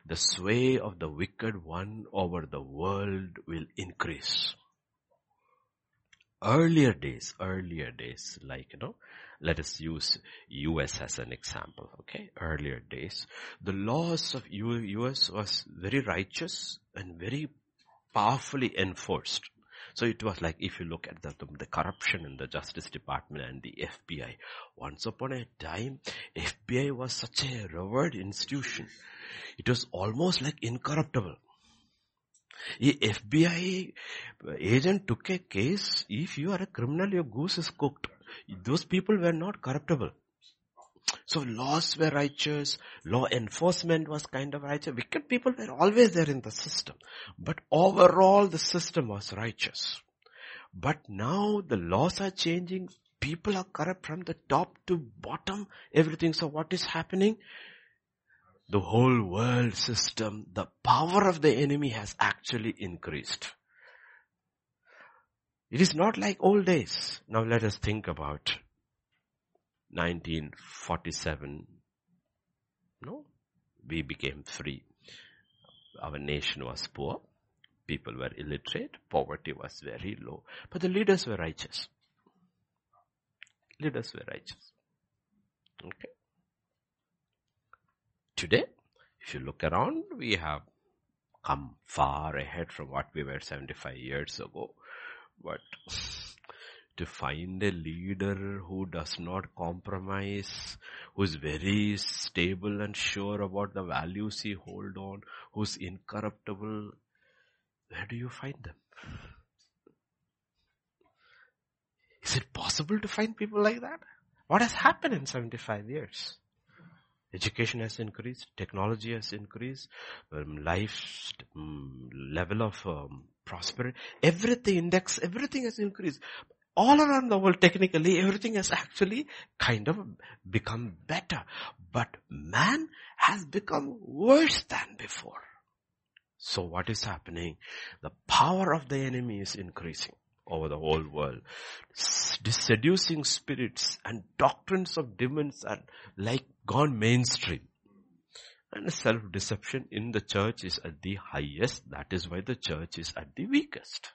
the sway of the wicked one over the world will increase. Earlier days, earlier days, like, you know, let us use US as an example, okay? Earlier days, the laws of US was very righteous and very powerfully enforced. So it was like if you look at the, the, the, corruption in the Justice Department and the FBI. Once upon a time, FBI was such a revered institution. It was almost like incorruptible. A FBI agent took a case. If you are a criminal, your goose is cooked. Those people were not corruptible. So laws were righteous, law enforcement was kind of righteous. Wicked people were always there in the system. But overall the system was righteous. But now the laws are changing. People are corrupt from the top to bottom, everything. So what is happening? The whole world system, the power of the enemy has actually increased. It is not like old days. Now let us think about 1947. No, we became free. Our nation was poor. People were illiterate. Poverty was very low. But the leaders were righteous. Leaders were righteous. Okay. Today, if you look around, we have come far ahead from what we were 75 years ago. But to find a leader who does not compromise, who is very stable and sure about the values he hold on, who's incorruptible, where do you find them? Is it possible to find people like that? What has happened in 75 years? Education has increased, technology has increased, um, life um, level of um, prosperity, everything index, everything has increased. All around the world, technically, everything has actually kind of become better. But man has become worse than before. So what is happening? The power of the enemy is increasing over the whole world. Seducing spirits and doctrines of demons are like gone mainstream. And self-deception in the church is at the highest. That is why the church is at the weakest.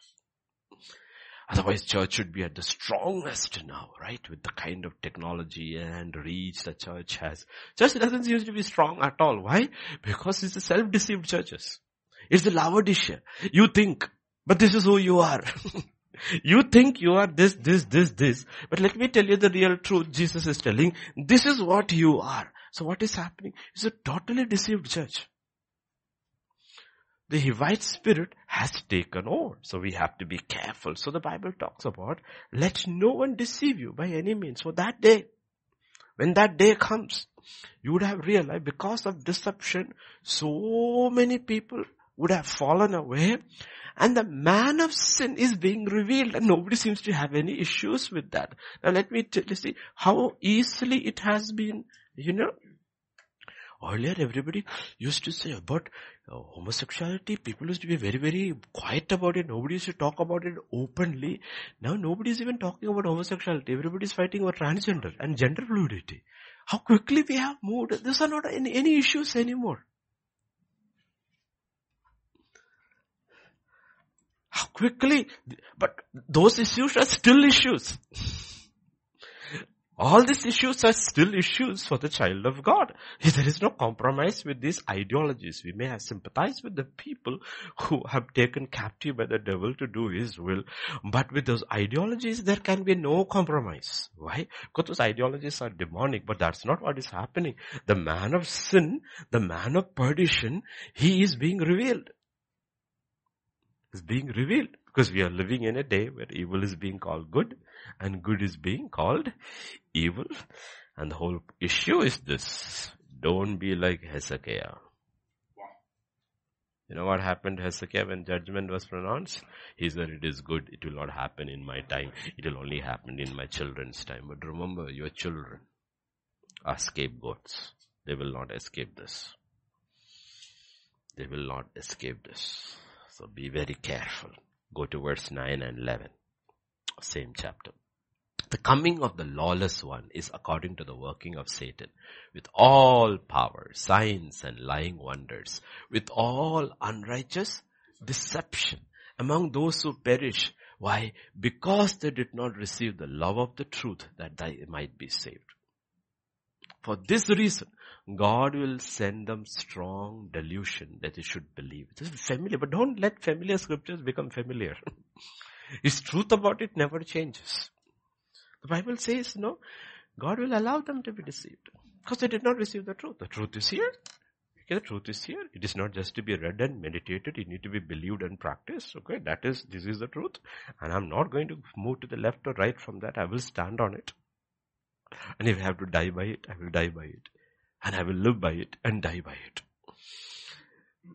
Otherwise church should be at the strongest now, right? With the kind of technology and reach the church has. Church doesn't seem to be strong at all. Why? Because it's a self-deceived churches. It's the Laodicea. You think, but this is who you are. you think you are this, this, this, this. But let me tell you the real truth Jesus is telling. This is what you are. So what is happening? It's a totally deceived church. The Hivite spirit has taken over. So we have to be careful. So the Bible talks about, let no one deceive you by any means. For that day, when that day comes, you would have realized because of deception, so many people would have fallen away and the man of sin is being revealed and nobody seems to have any issues with that. Now let me tell you see how easily it has been you know, earlier everybody used to say about uh, homosexuality, people used to be very, very quiet about it. Nobody used to talk about it openly. Now nobody is even talking about homosexuality. Everybody is fighting about transgender and gender fluidity. How quickly we have moved. These are not any, any issues anymore. How quickly, but those issues are still issues. All these issues are still issues for the child of God. There is no compromise with these ideologies. We may have sympathized with the people who have taken captive by the devil to do his will, but with those ideologies there can be no compromise. Why? Because those ideologies are demonic, but that's not what is happening. The man of sin, the man of perdition, he is being revealed. is being revealed because we are living in a day where evil is being called good and good is being called evil. And the whole issue is this. Don't be like Hezekiah. You know what happened to Hezekiah when judgment was pronounced? He said, it is good. It will not happen in my time. It will only happen in my children's time. But remember, your children are scapegoats. They will not escape this. They will not escape this. So be very careful. Go to verse 9 and 11. Same chapter. The coming of the lawless one is according to the working of Satan with all power, signs and lying wonders, with all unrighteous deception among those who perish. Why? Because they did not receive the love of the truth that they might be saved. For this reason, God will send them strong delusion that they should believe. This is familiar, but don't let familiar scriptures become familiar. His truth about it never changes. The Bible says, no, God will allow them to be deceived because they did not receive the truth. The truth is here. Okay, the truth is here. It is not just to be read and meditated. It need to be believed and practiced. Okay, that is, this is the truth. And I'm not going to move to the left or right from that. I will stand on it. And if I have to die by it, I will die by it. And I will live by it and die by it.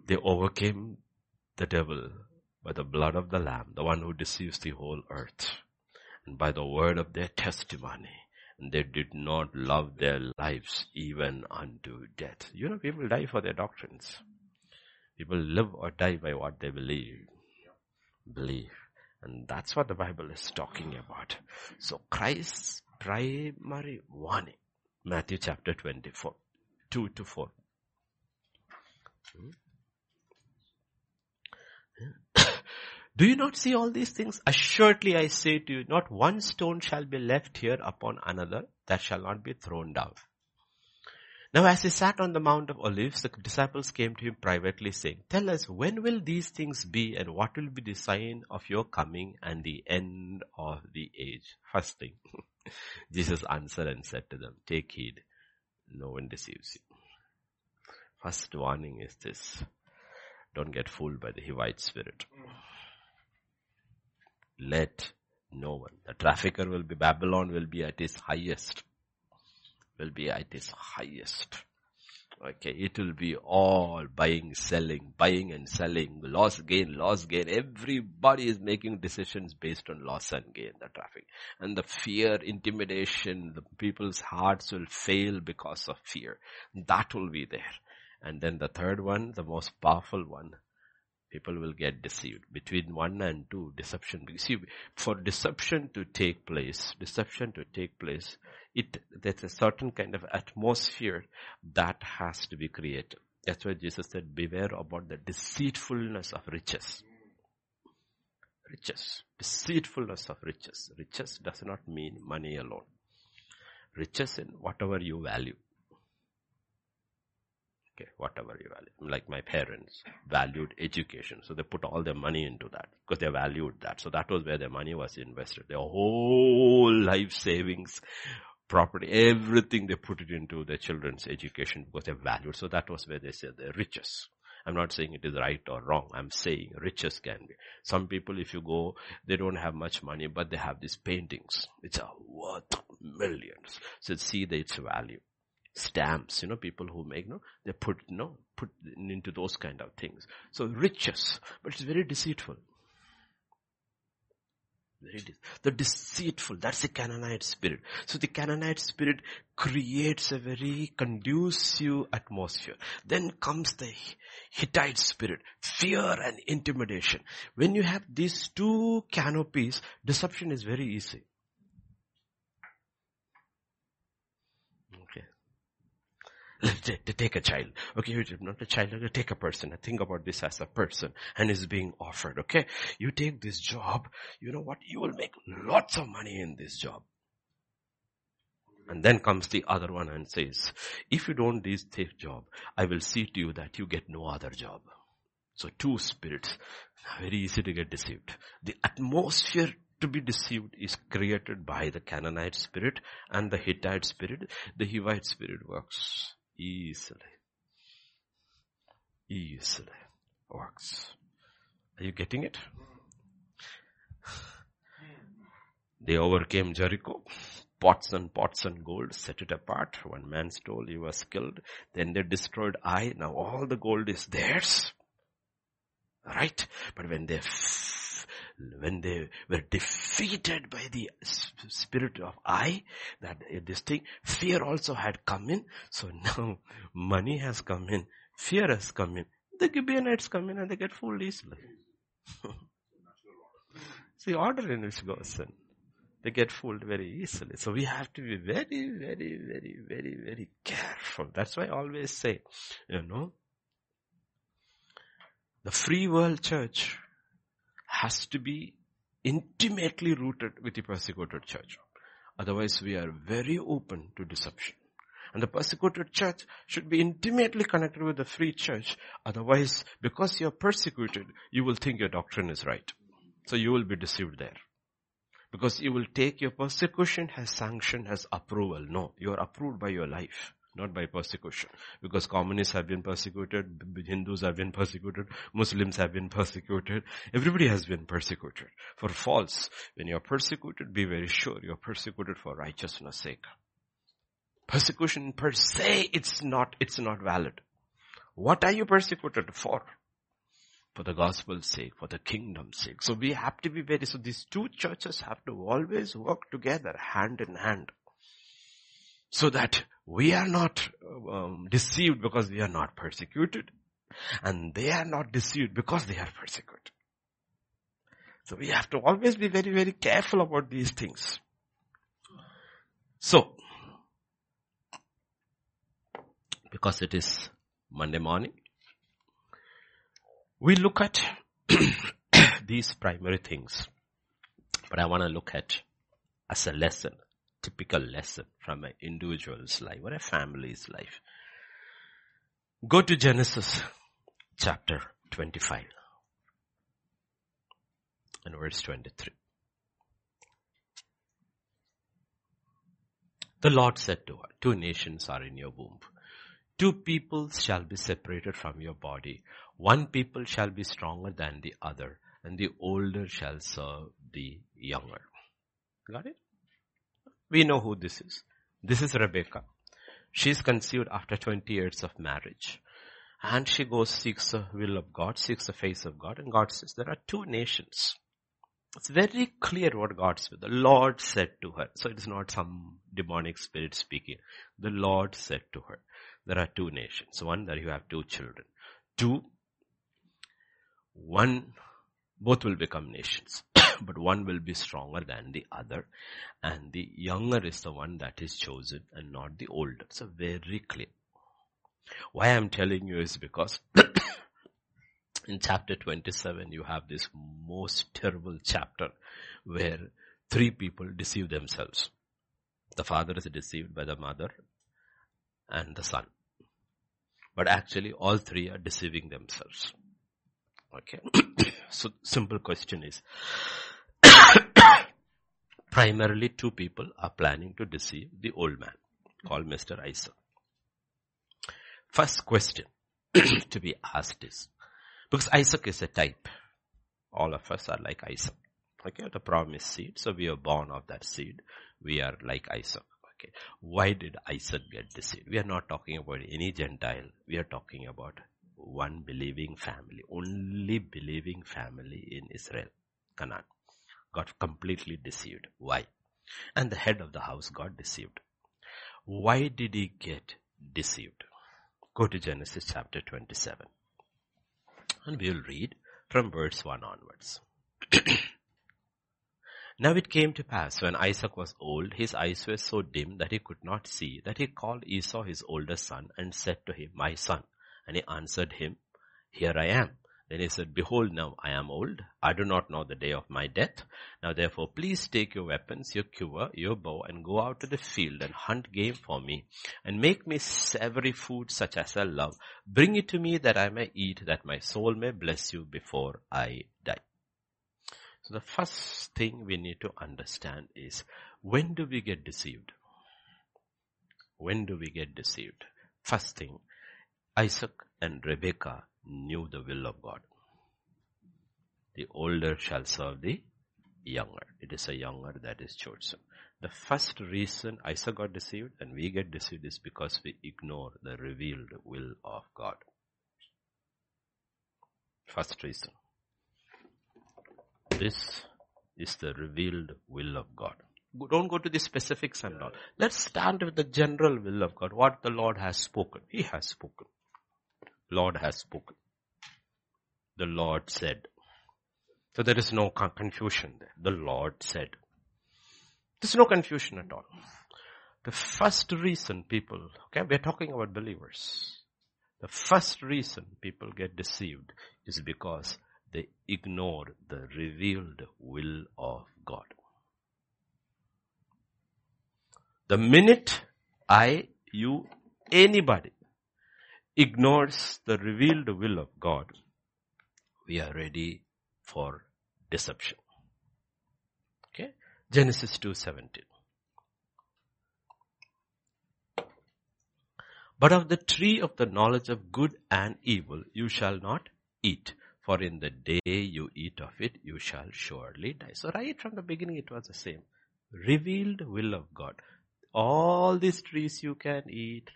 They overcame the devil by the blood of the Lamb, the one who deceives the whole earth. And by the word of their testimony. And they did not love their lives even unto death. You know, people die for their doctrines. People live or die by what they believe. Believe. And that's what the Bible is talking about. So Christ's primary warning. Matthew chapter 24, 2 to 4. Hmm? Do you not see all these things? Assuredly I say to you, not one stone shall be left here upon another that shall not be thrown down. Now as he sat on the Mount of Olives, the disciples came to him privately saying, Tell us, when will these things be and what will be the sign of your coming and the end of the age? First thing, Jesus answered and said to them, Take heed, no one deceives you. First warning is this, don't get fooled by the Hivite spirit. Let no one, the trafficker will be, Babylon will be at its highest will be at its highest. Okay, it will be all buying, selling, buying and selling, loss, gain, loss, gain. Everybody is making decisions based on loss and gain, the traffic. And the fear, intimidation, the people's hearts will fail because of fear. That will be there. And then the third one, the most powerful one, people will get deceived. Between one and two, deception. See, for deception to take place, deception to take place, it, there's a certain kind of atmosphere that has to be created. That's why Jesus said, beware about the deceitfulness of riches. Riches. Deceitfulness of riches. Riches does not mean money alone. Riches in whatever you value. Okay, whatever you value. Like my parents valued education. So they put all their money into that because they valued that. So that was where their money was invested. Their whole life savings, property, everything they put it into their children's education because they valued. So that was where they said the riches. I'm not saying it is right or wrong. I'm saying riches can be. Some people, if you go, they don't have much money, but they have these paintings which are worth millions. So see that its value stamps, you know, people who make, you know, they put, you know, put into those kind of things. So riches, but it's very deceitful. Very de- the deceitful, that's the Canaanite spirit. So the Canaanite spirit creates a very conducive atmosphere. Then comes the Hittite spirit, fear and intimidation. When you have these two canopies, deception is very easy. to take a child. Okay, not a child, take a person. Think about this as a person and is being offered. Okay, you take this job. You know what? You will make lots of money in this job. And then comes the other one and says, if you don't do this job, I will see to you that you get no other job. So two spirits, very easy to get deceived. The atmosphere to be deceived is created by the Canaanite spirit and the Hittite spirit. The Hivite spirit works easily. Easily works. Are you getting it? They overcame Jericho. Pots and pots and gold, set it apart. One man stole, he was killed. Then they destroyed Ai. Now all the gold is theirs. Right? But when they when they were defeated by the spirit of Ai, that this thing, fear also had come in. So now money has come in, fear has come in. The Gibeonites come in and they get fooled easily. See, order in which goes in. They get fooled very easily. So we have to be very, very, very, very, very careful. That's why I always say, you know, the free world church has to be intimately rooted with the persecuted church. Otherwise we are very open to deception. And the persecuted church should be intimately connected with the free church. Otherwise, because you're persecuted, you will think your doctrine is right. So you will be deceived there. Because you will take your persecution as sanction, as approval. No, you are approved by your life not by persecution. Because communists have been persecuted, Hindus have been persecuted, Muslims have been persecuted, everybody has been persecuted. For false, when you are persecuted, be very sure you are persecuted for righteousness sake. Persecution per se, it's not, it's not valid. What are you persecuted for? For the gospel's sake, for the kingdom's sake. So we have to be very, so these two churches have to always work together, hand in hand. So that we are not um, deceived because we are not persecuted. And they are not deceived because they are persecuted. So we have to always be very, very careful about these things. So, because it is Monday morning, we look at these primary things. But I want to look at as a lesson typical lesson from an individual's life or a family's life. Go to Genesis chapter 25 and verse 23. The Lord said to her, two nations are in your womb. Two peoples shall be separated from your body. One people shall be stronger than the other and the older shall serve the younger. Got it? We know who this is. This is Rebecca. She's conceived after 20 years of marriage. And she goes, seeks the will of God, seeks the face of God, and God says, there are two nations. It's very clear what God said. The Lord said to her. So it is not some demonic spirit speaking. The Lord said to her, there are two nations. One, that you have two children. Two, one, both will become nations. but one will be stronger than the other. And the younger is the one that is chosen and not the older. So very clear. Why I'm telling you is because in chapter 27 you have this most terrible chapter where three people deceive themselves. The father is deceived by the mother and the son. But actually all three are deceiving themselves. Okay. so simple question is, primarily two people are planning to deceive the old man called Mr. Isaac. First question to be asked is, because Isaac is a type. All of us are like Isaac. Okay, the promised seed. So we are born of that seed. We are like Isaac. Okay. Why did Isaac get deceived? We are not talking about any Gentile. We are talking about one believing family. Only believing family in Israel. Canaan got completely deceived. Why? And the head of the house got deceived. Why did he get deceived? Go to Genesis chapter 27. And we'll read from verse 1 onwards. now it came to pass when Isaac was old, his eyes were so dim that he could not see, that he called Esau his older son and said to him, My son. And he answered him, Here I am. Then he said, behold now I am old. I do not know the day of my death. Now therefore please take your weapons, your quiver, your bow and go out to the field and hunt game for me and make me savory food such as I love. Bring it to me that I may eat that my soul may bless you before I die. So the first thing we need to understand is when do we get deceived? When do we get deceived? First thing, Isaac and Rebekah knew the will of God. The older shall serve the younger. It is a younger that is chosen. The first reason Isaac got deceived and we get deceived is because we ignore the revealed will of God. First reason. This is the revealed will of God. Don't go to the specifics and all. Let's stand with the general will of God. What the Lord has spoken. He has spoken. Lord has spoken. The Lord said. So there is no confusion there. The Lord said. There's no confusion at all. The first reason people, okay, we're talking about believers. The first reason people get deceived is because they ignore the revealed will of God. The minute I, you, anybody ignores the revealed will of God, we are ready for deception. Okay? Genesis 2:17. But of the tree of the knowledge of good and evil you shall not eat, for in the day you eat of it you shall surely die. So right from the beginning it was the same. Revealed will of God. All these trees you can eat.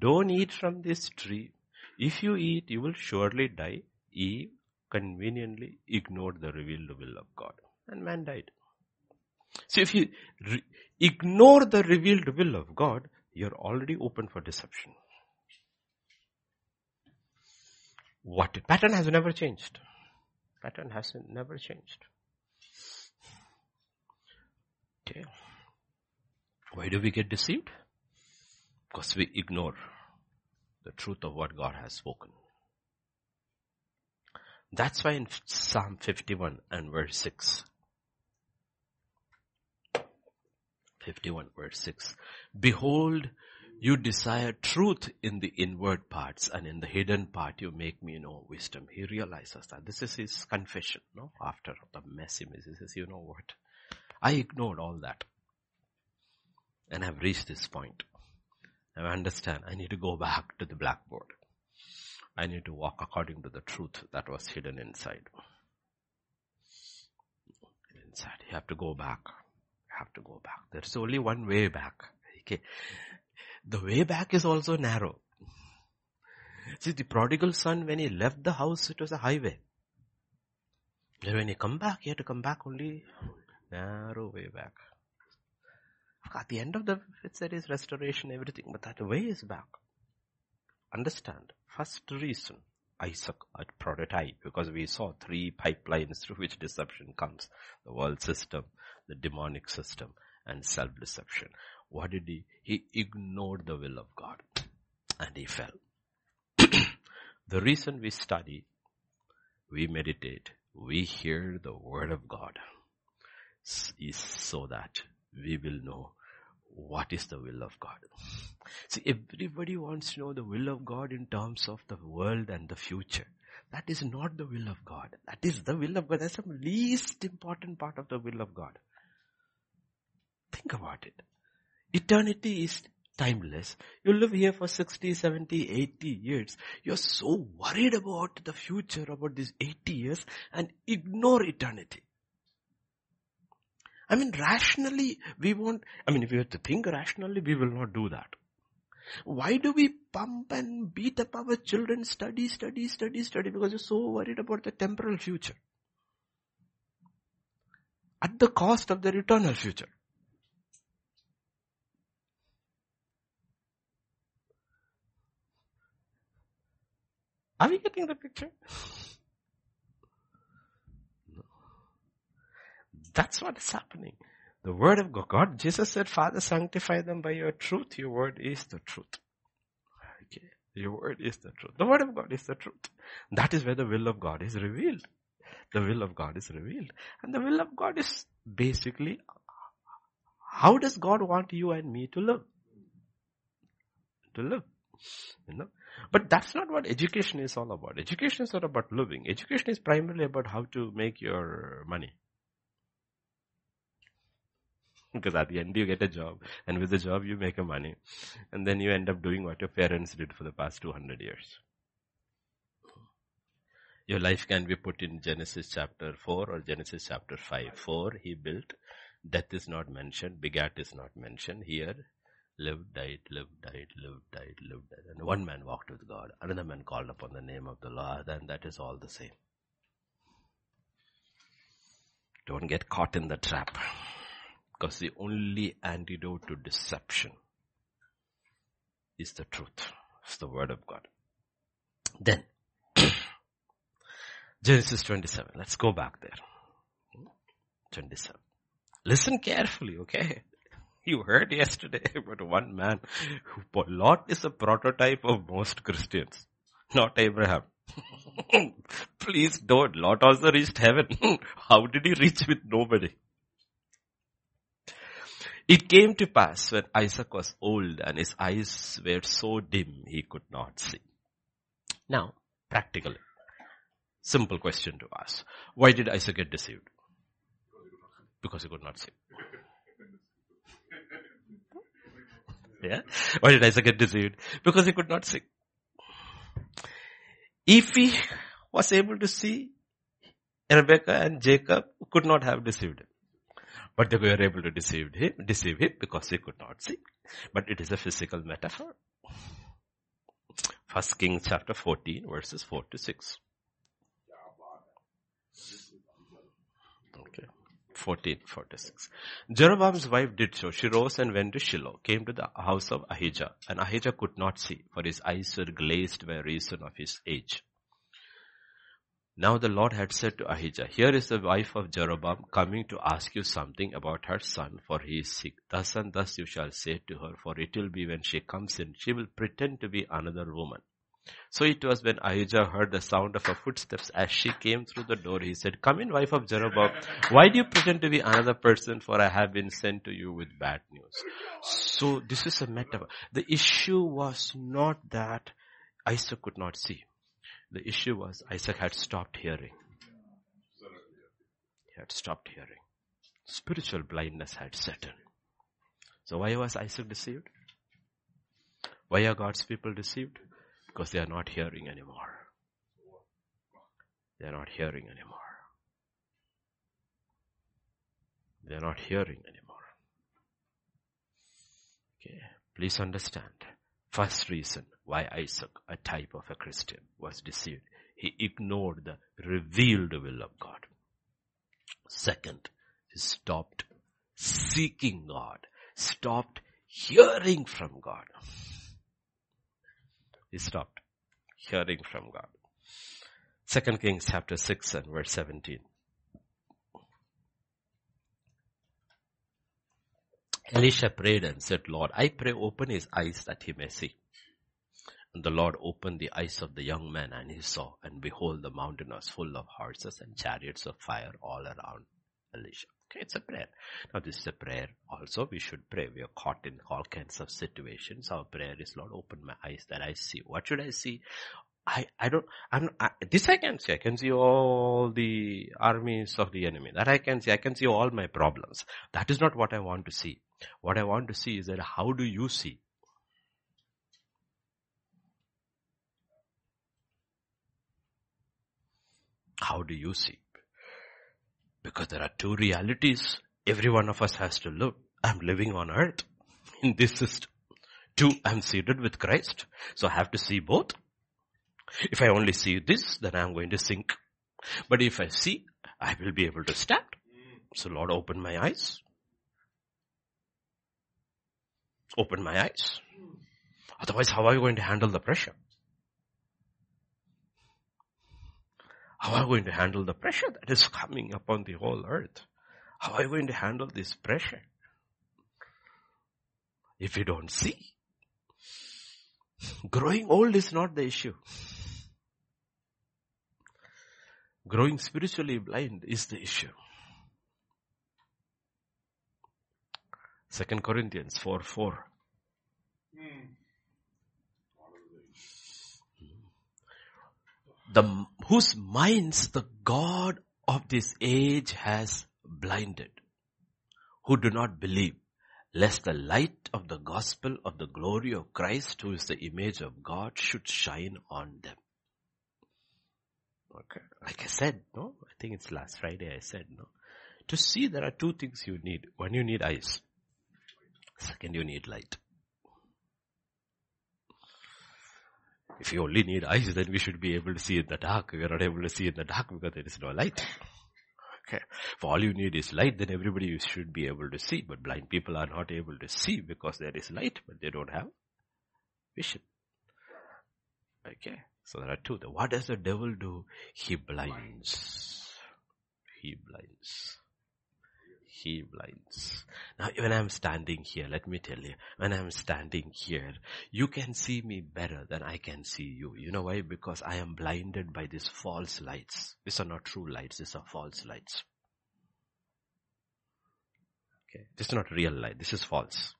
Don't eat from this tree. If you eat, you will surely die. Eve conveniently ignored the revealed will of God. And man died. So if you re- ignore the revealed will of God, you're already open for deception. What pattern has never changed. Pattern has never changed. Okay. Why do we get deceived? Because we ignore the truth of what God has spoken. That's why in Psalm 51 and verse 6, 51 verse 6, behold, you desire truth in the inward parts and in the hidden part you make me know wisdom. He realizes that. This is his confession, no? After the messy mess, he says, you know what? I ignored all that. And I've reached this point. I understand. I need to go back to the blackboard. I need to walk according to the truth that was hidden inside. Inside. You have to go back. You have to go back. There's only one way back. Okay. The way back is also narrow. See, the prodigal son, when he left the house, it was a highway. But when he come back, he had to come back only narrow way back. At the end of the, it said restoration, everything, but that way is back. Understand. First reason, Isaac at prototype, because we saw three pipelines through which deception comes. The world system, the demonic system, and self-deception. What did he? He ignored the will of God. And he fell. the reason we study, we meditate, we hear the word of God is so that we will know what is the will of God. See, everybody wants to know the will of God in terms of the world and the future. That is not the will of God. That is the will of God. That's the least important part of the will of God. Think about it. Eternity is timeless. You live here for 60, 70, 80 years. You're so worried about the future, about these 80 years and ignore eternity. I mean, rationally, we won't, I mean, if we have to think rationally, we will not do that. Why do we pump and beat up our children, study, study, study, study, because you're so worried about the temporal future? At the cost of their eternal future. Are we getting the picture? That's what is happening. The word of God, Jesus said, Father, sanctify them by your truth. Your word is the truth. Okay. Your word is the truth. The word of God is the truth. That is where the will of God is revealed. The will of God is revealed. And the will of God is basically, how does God want you and me to live? To live. You know? But that's not what education is all about. Education is not about living. Education is primarily about how to make your money. Because at the end you get a job and with the job you make a money and then you end up doing what your parents did for the past 200 years. Your life can be put in Genesis chapter 4 or Genesis chapter 5. 4 he built. Death is not mentioned. Begat is not mentioned. Here, lived, died, lived, died, lived, died, lived, died. And one man walked with God. Another man called upon the name of the Lord. And that is all the same. Don't get caught in the trap. Because the only antidote to deception is the truth. It's the word of God. Then, Genesis 27. Let's go back there. 27. Listen carefully, okay? You heard yesterday about one man who, Lot is a prototype of most Christians, not Abraham. Please don't. Lot also reached heaven. How did he reach with nobody? It came to pass when Isaac was old and his eyes were so dim he could not see. Now, practically, simple question to ask. Why did Isaac get deceived? Because he could not see. Yeah? Why did Isaac get deceived? Because he could not see. If he was able to see, Rebecca and Jacob could not have deceived him. But they were able to deceive him, deceive him because he could not see. But it is a physical metaphor. First Kings chapter 14 verses 4 to 6. Okay. 14, 46. Jeroboam's wife did so. She rose and went to Shiloh, came to the house of Ahijah, and Ahijah could not see, for his eyes were glazed by reason of his age. Now the Lord had said to Ahijah, Here is the wife of Jeroboam coming to ask you something about her son, for he is sick. Thus and thus you shall say to her, for it will be when she comes in, she will pretend to be another woman. So it was when Ahijah heard the sound of her footsteps as she came through the door, he said, Come in, wife of Jeroboam. Why do you pretend to be another person? For I have been sent to you with bad news. So this is a metaphor. The issue was not that Isaac could not see. The issue was Isaac had stopped hearing. He had stopped hearing. Spiritual blindness had set in. So why was Isaac deceived? Why are God's people deceived? Because they are not hearing anymore. They are not hearing anymore. They are not hearing anymore. Okay. Please understand. First reason why Isaac, a type of a Christian, was deceived. He ignored the revealed will of God. Second, he stopped seeking God, stopped hearing from God. He stopped hearing from God. Second Kings chapter 6 and verse 17. Elisha prayed and said, Lord, I pray open his eyes that he may see. And the Lord opened the eyes of the young man and he saw, and behold, the mountain was full of horses and chariots of fire all around Elisha. Okay, it's a prayer. Now this is a prayer also we should pray. We are caught in all kinds of situations. Our prayer is, Lord, open my eyes that I see. What should I see? I, I don't, I'm, I, this I can see. I can see all the armies of the enemy. That I can see. I can see all my problems. That is not what I want to see. What I want to see is that how do you see? How do you see? Because there are two realities every one of us has to live. I'm living on earth in this system. Two, I'm seated with Christ. So I have to see both. If I only see this, then I'm going to sink. But if I see, I will be able to stand. So Lord, open my eyes. Open my eyes. Otherwise, how are you going to handle the pressure? How are you going to handle the pressure that is coming upon the whole earth? How are you going to handle this pressure? If you don't see, growing old is not the issue. Growing spiritually blind is the issue. Second Corinthians 4 4. Hmm. The, whose minds the God of this age has blinded, who do not believe, lest the light of the gospel of the glory of Christ, who is the image of God, should shine on them. Okay. Like I said, no, I think it's last Friday I said, no. To see there are two things you need. One you need eyes. Second you need light. If you only need eyes, then we should be able to see in the dark. We are not able to see in the dark because there is no light. Okay. If all you need is light, then everybody should be able to see. But blind people are not able to see because there is light, but they don't have vision. Okay. So there are two. What does the devil do? He blinds. He blinds. He blinds. Now when I'm standing here, let me tell you, when I'm standing here, you can see me better than I can see you. You know why? Because I am blinded by these false lights. These are not true lights, these are false lights. Okay. This is not real light, this is false.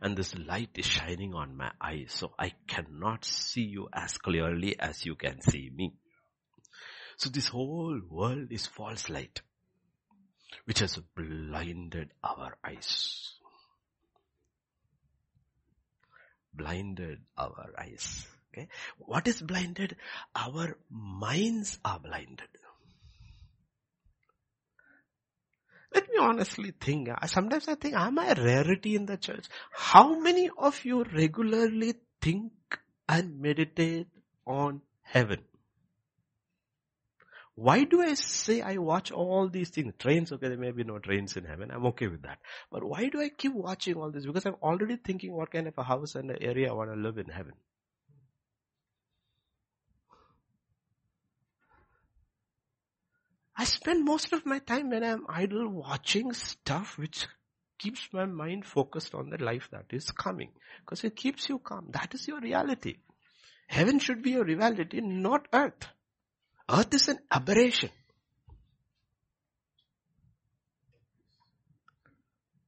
And this light is shining on my eyes, so I cannot see you as clearly as you can see me. So this whole world is false light, which has blinded our eyes. Blinded our eyes. Okay. What is blinded? Our minds are blinded. Let me honestly think. Ah, sometimes I think, am I a rarity in the church? How many of you regularly think and meditate on heaven? Why do I say I watch all these things? Trains, okay, there may be no trains in heaven. I'm okay with that. But why do I keep watching all this? Because I'm already thinking what kind of a house and an area I want to live in heaven. I spend most of my time when I'm idle watching stuff which keeps my mind focused on the life that is coming. Because it keeps you calm. That is your reality. Heaven should be your reality, not earth. Uh, Earth is an aberration.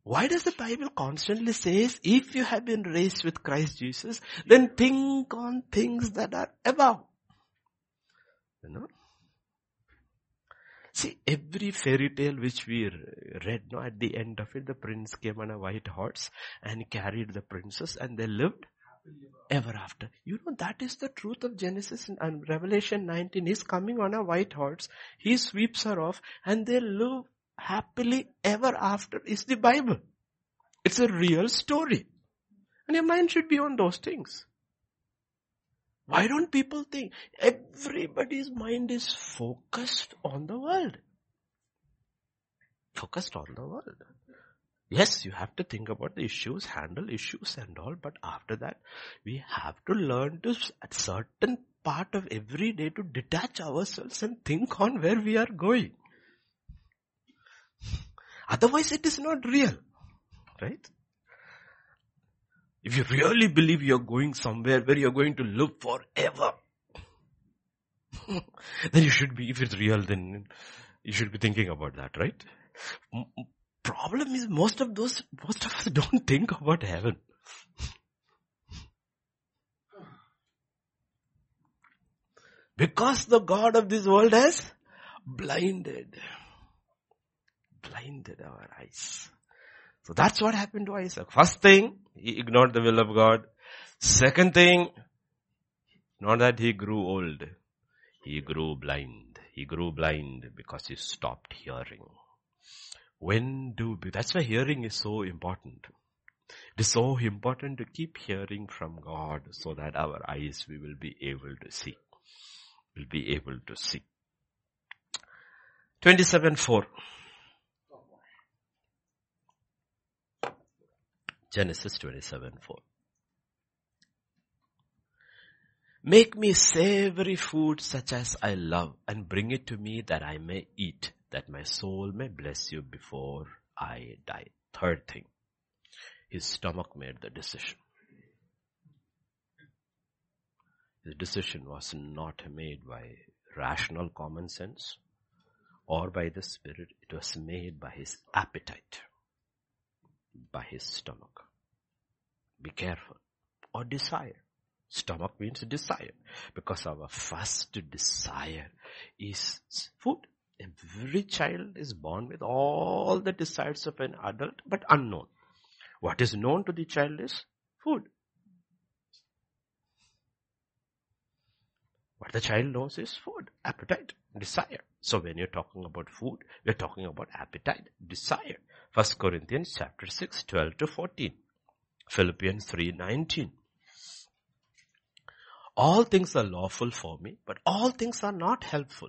Why does the Bible constantly says, if you have been raised with Christ Jesus, then think on things that are above? You know? See, every fairy tale which we read, no, at the end of it, the prince came on a white horse and carried the princess and they lived ever after. You know, that is the truth of Genesis and Revelation 19. He's coming on a white horse. He sweeps her off and they live happily ever after is the Bible. It's a real story. And your mind should be on those things. Why don't people think everybody's mind is focused on the world? Focused on the world. Yes, you have to think about the issues, handle issues and all, but after that, we have to learn to, at certain part of every day to detach ourselves and think on where we are going. Otherwise it is not real. Right? If you really believe you're going somewhere where you're going to live forever, then you should be, if it's real, then you should be thinking about that, right? Problem is most of those, most of us don't think about heaven. Because the God of this world has blinded, blinded our eyes. So that's what happened to Isaac. First thing, he ignored the will of God. Second thing, not that he grew old. He grew blind. He grew blind because he stopped hearing. When do we, that's why hearing is so important. It is so important to keep hearing from God so that our eyes we will be able to see. Will be able to see. 27 4. Genesis 27 4. Make me savory food such as I love and bring it to me that I may eat, that my soul may bless you before I die. Third thing, his stomach made the decision. His decision was not made by rational common sense or by the spirit. It was made by his appetite by his stomach. Be careful. Or desire. Stomach means desire. Because our first desire is food. Every child is born with all the desires of an adult, but unknown. What is known to the child is food. What the child knows is food, appetite, desire. So when you're talking about food, we're talking about appetite, desire. First Corinthians chapter 6, 12 to 14. Philippians 3, 19. All things are lawful for me, but all things are not helpful.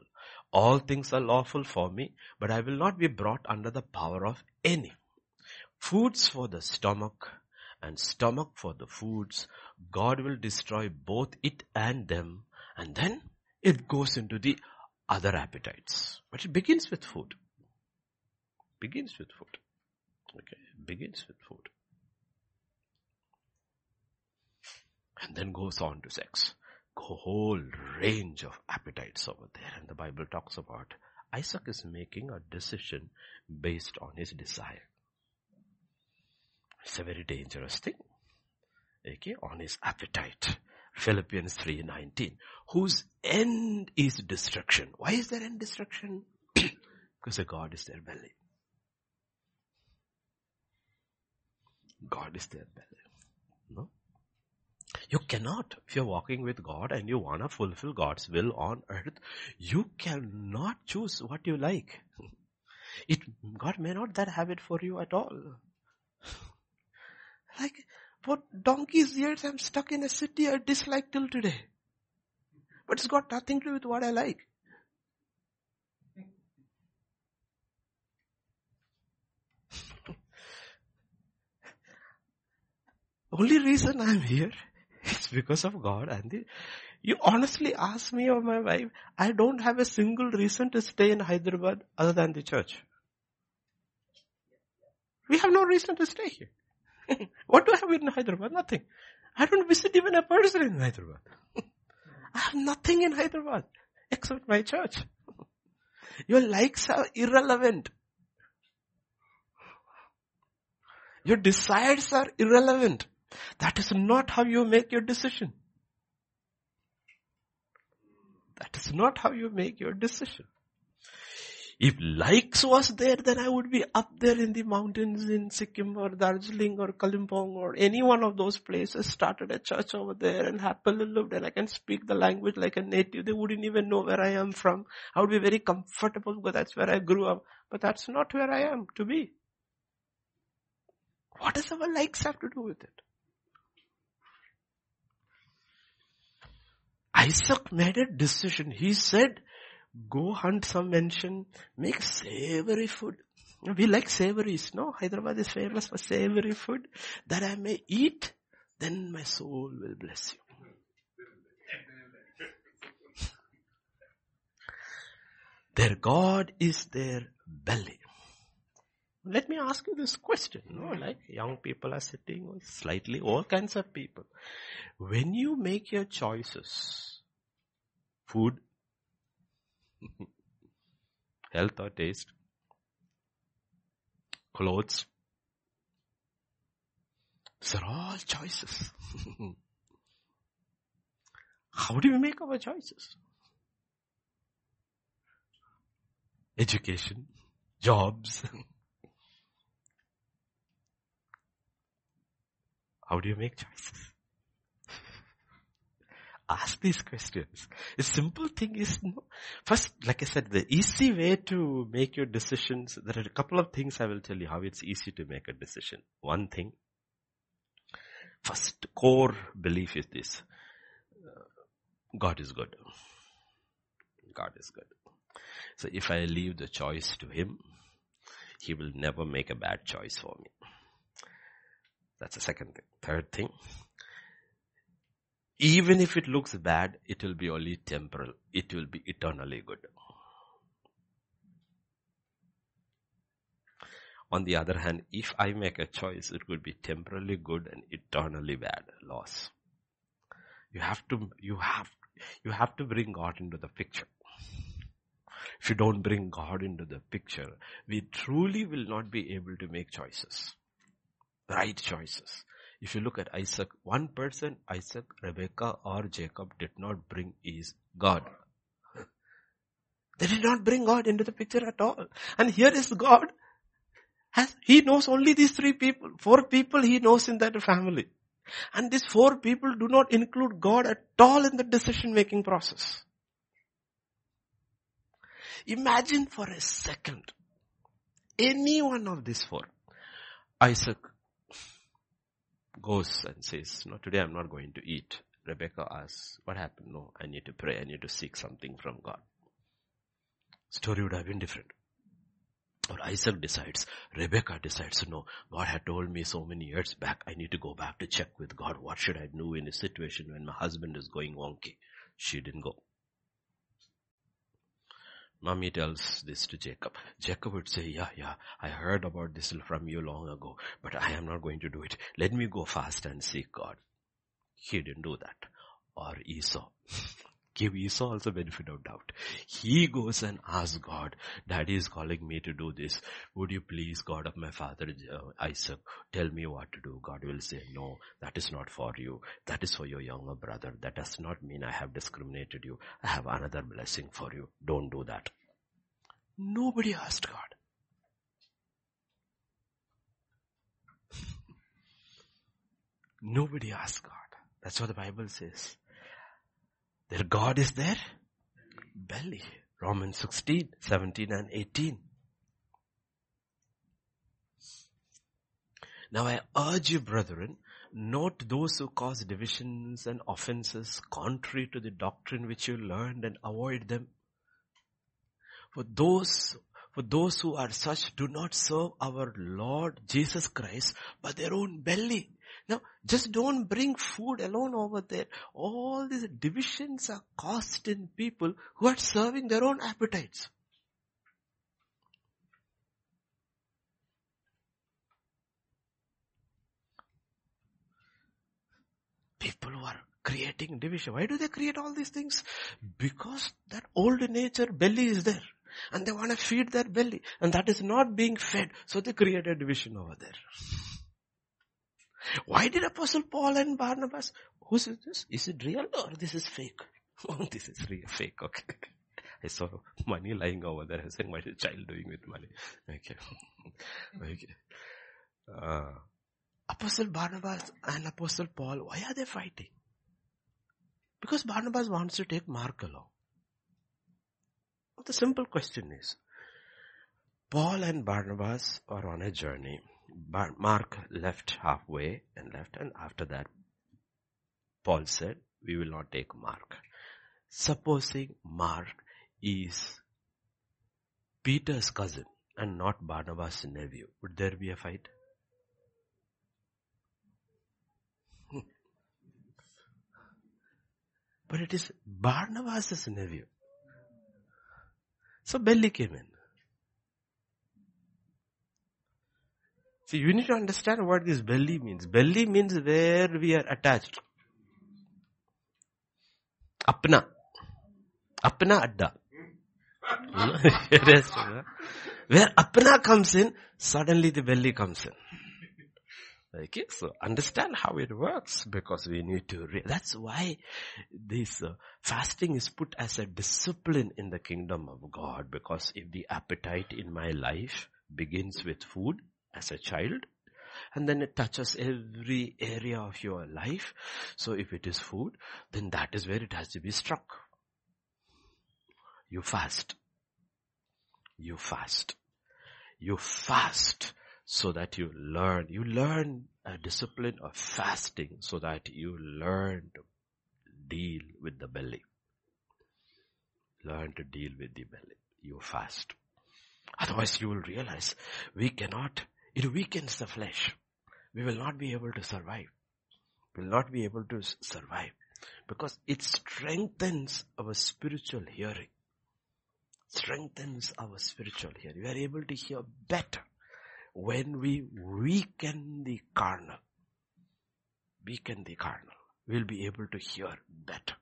All things are lawful for me, but I will not be brought under the power of any. Foods for the stomach and stomach for the foods. God will destroy both it and them and then it goes into the other appetites. But it begins with food. Begins with food. Okay, begins with food. And then goes on to sex. Whole range of appetites over there. And the Bible talks about Isaac is making a decision based on his desire. It's a very dangerous thing. Okay, on his appetite. Philippians 3.19. Whose end is destruction. Why is there end destruction? because the God is their belly. God is their belly. You cannot, if you're walking with God and you want to fulfill God's will on earth, you cannot choose what you like. It, God may not that have it for you at all. Like, for donkey's years I'm stuck in a city I dislike till today. But it's got nothing to do with what I like. Only reason I'm here is because of God and the, you honestly ask me or my wife, I don't have a single reason to stay in Hyderabad other than the church. We have no reason to stay here. what do I have in Hyderabad? Nothing. I don't visit even a person in Hyderabad. I have nothing in Hyderabad except my church. Your likes are irrelevant. Your desires are irrelevant. That is not how you make your decision. That is not how you make your decision. If likes was there, then I would be up there in the mountains in Sikkim or Darjeeling or Kalimpong or any one of those places, started a church over there and happily lived and I can speak the language like a native. They wouldn't even know where I am from. I would be very comfortable because that's where I grew up. But that's not where I am to be. What does our likes have to do with it? Isaac made a decision. He said, Go hunt some mansion, make savory food. We like savories, no? Hyderabad is famous for savory food that I may eat, then my soul will bless you. Their God is their belly. Let me ask you this question, no? Like young people are sitting, slightly all kinds of people. When you make your choices, food, Health or taste? Clothes? These are all choices. How do we make our choices? Education, jobs. How do you make choices? Ask these questions. The simple thing is, no, first, like I said, the easy way to make your decisions, there are a couple of things I will tell you how it's easy to make a decision. One thing, first core belief is this. Uh, God is good. God is good. So if I leave the choice to Him, He will never make a bad choice for me. That's the second thing. Third thing, even if it looks bad, it will be only temporal. It will be eternally good. On the other hand, if I make a choice, it could be temporarily good and eternally bad loss. You have to, you have, you have to bring God into the picture. If you don't bring God into the picture, we truly will not be able to make choices. Right choices. If you look at Isaac, one person, Isaac, Rebecca or Jacob did not bring is God. They did not bring God into the picture at all. And here is God. Has, he knows only these three people. Four people he knows in that family. And these four people do not include God at all in the decision making process. Imagine for a second, any one of these four, Isaac goes and says, no, today I'm not going to eat. Rebecca asks, what happened? No, I need to pray. I need to seek something from God. Story would have been different. Or Isaac decides, Rebecca decides, no, God had told me so many years back, I need to go back to check with God. What should I do in a situation when my husband is going wonky? She didn't go. Mommy tells this to Jacob. Jacob would say, yeah, yeah, I heard about this from you long ago, but I am not going to do it. Let me go fast and seek God. He didn't do that. Or Esau. Give Esau also benefit of doubt. He goes and asks God, Daddy is calling me to do this. Would you please, God of my father uh, Isaac, tell me what to do? God will say, no, that is not for you. That is for your younger brother. That does not mean I have discriminated you. I have another blessing for you. Don't do that. Nobody asked God. Nobody asked God. That's what the Bible says. Their God is their belly. Romans 16, 17 and 18. Now I urge you brethren, note those who cause divisions and offenses contrary to the doctrine which you learned and avoid them. For those for those who are such do not serve our Lord Jesus Christ, but their own belly. Now, just don't bring food alone over there. All these divisions are caused in people who are serving their own appetites. People who are creating division. Why do they create all these things? Because that old nature belly is there. And they want to feed their belly. And that is not being fed. So they create a division over there. Why did Apostle Paul and Barnabas, who's this? Is it real or this is fake? Oh, this is real fake, okay. I saw money lying over there. I said, what is child doing with money? Okay. okay. Uh, Apostle Barnabas and Apostle Paul, why are they fighting? Because Barnabas wants to take Mark along. The simple question is, Paul and Barnabas are on a journey. Mark left halfway and left and after that, Paul said, we will not take Mark. Supposing Mark is Peter's cousin and not Barnabas' nephew, would there be a fight? but it is Barnabas' nephew. So belly came in. See, you need to understand what this belly means. Belly means where we are attached. Apna. Apna adda. where apna comes in, suddenly the belly comes in. Okay, so understand how it works because we need to, re- that's why this uh, fasting is put as a discipline in the kingdom of God because if the appetite in my life begins with food as a child and then it touches every area of your life. So if it is food, then that is where it has to be struck. You fast. You fast. You fast so that you learn. You learn a discipline of fasting so that you learn to deal with the belly. Learn to deal with the belly. You fast. Otherwise you will realize we cannot, it weakens the flesh. We will not be able to survive. We will not be able to survive because it strengthens our spiritual hearing. Strengthens our spiritual hearing. We are able to hear better when we weaken the carnal, weaken the carnal, we'll be able to hear better.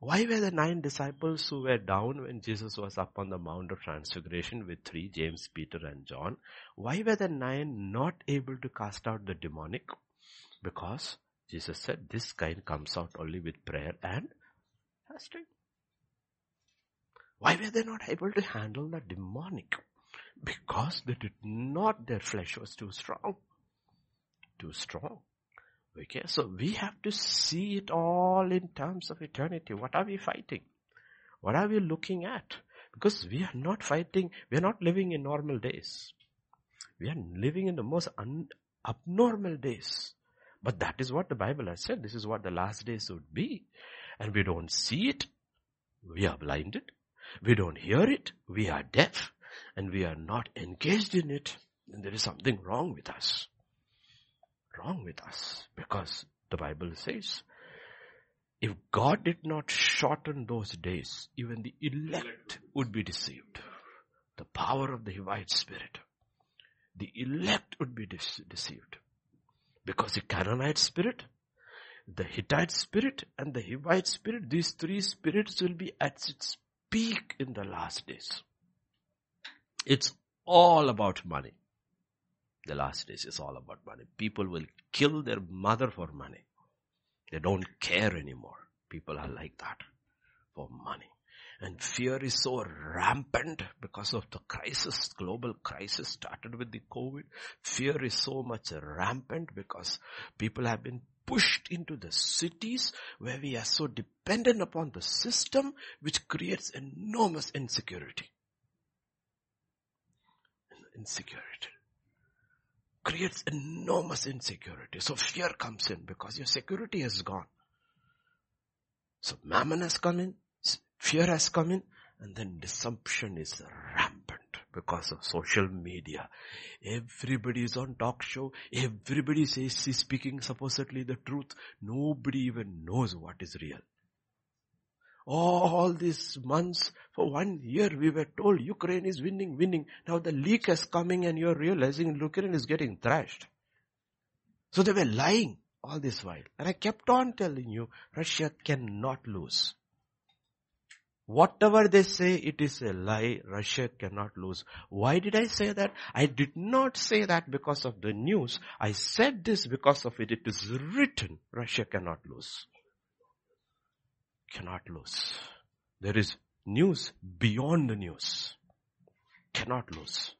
Why were the nine disciples who were down when Jesus was up on the Mount of Transfiguration with three, James, Peter and John? Why were the nine not able to cast out the demonic? Because Jesus said this kind comes out only with prayer and fasting. Why were they not able to handle the demonic? Because they did not, their flesh was too strong. Too strong. Okay, so we have to see it all in terms of eternity. What are we fighting? What are we looking at? Because we are not fighting, we are not living in normal days. We are living in the most un- abnormal days. But that is what the Bible has said. This is what the last days would be. And we don't see it. We are blinded. We don't hear it. We are deaf. And we are not engaged in it. Then there is something wrong with us. Wrong with us. Because the Bible says, if God did not shorten those days, even the elect would be deceived. The power of the Hivite spirit. The elect would be deceived. Because the Canaanite spirit, the Hittite spirit and the Hivite spirit, these three spirits will be at its peak in the last days. It's all about money. The last days is all about money. People will kill their mother for money. They don't care anymore. People are like that for money. And fear is so rampant because of the crisis, global crisis started with the COVID. Fear is so much rampant because people have been pushed into the cities where we are so dependent upon the system which creates enormous insecurity. Insecurity creates enormous insecurity. So fear comes in because your security is gone. So mammon has come in, Fear has come in and then deception is rampant because of social media. Everybody is on talk show. Everybody says he's speaking supposedly the truth. Nobody even knows what is real. All these months, for one year we were told Ukraine is winning, winning. Now the leak is coming and you're realizing Ukraine is getting thrashed. So they were lying all this while. And I kept on telling you, Russia cannot lose. Whatever they say, it is a lie. Russia cannot lose. Why did I say that? I did not say that because of the news. I said this because of it. It is written. Russia cannot lose. Cannot lose. There is news beyond the news. Cannot lose.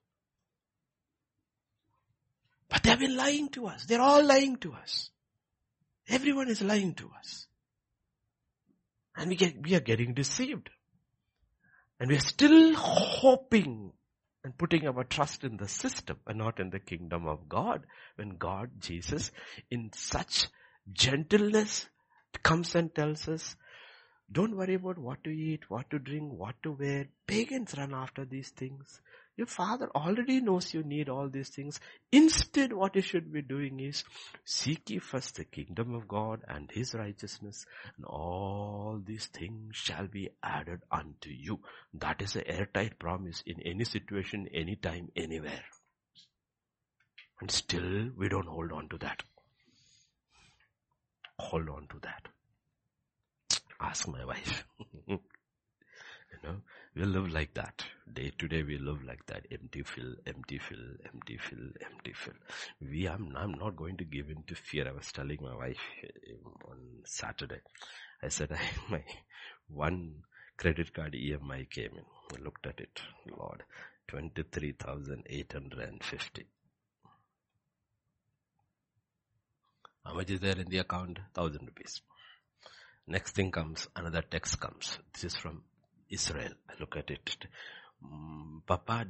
But they have been lying to us. They're all lying to us. Everyone is lying to us. And we get, we are getting deceived. And we are still hoping and putting our trust in the system and not in the kingdom of God. When God, Jesus, in such gentleness comes and tells us, don't worry about what to eat, what to drink, what to wear. Pagans run after these things. Your father already knows you need all these things. Instead, what you should be doing is seek ye first the kingdom of God and his righteousness and all these things shall be added unto you. That is an airtight promise in any situation, anytime, anywhere. And still we don't hold on to that. Hold on to that. Ask my wife. you know, we live like that. Day to day we live like that. Empty fill, empty fill, empty fill, empty fill. We, I'm, I'm not going to give in to fear. I was telling my wife um, on Saturday. I said, I, my one credit card EMI came in. I looked at it. Lord, 23,850. How much is there in the account? Thousand rupees. Next thing comes, another text comes. This is from Israel. Look at it. Mm, Papa,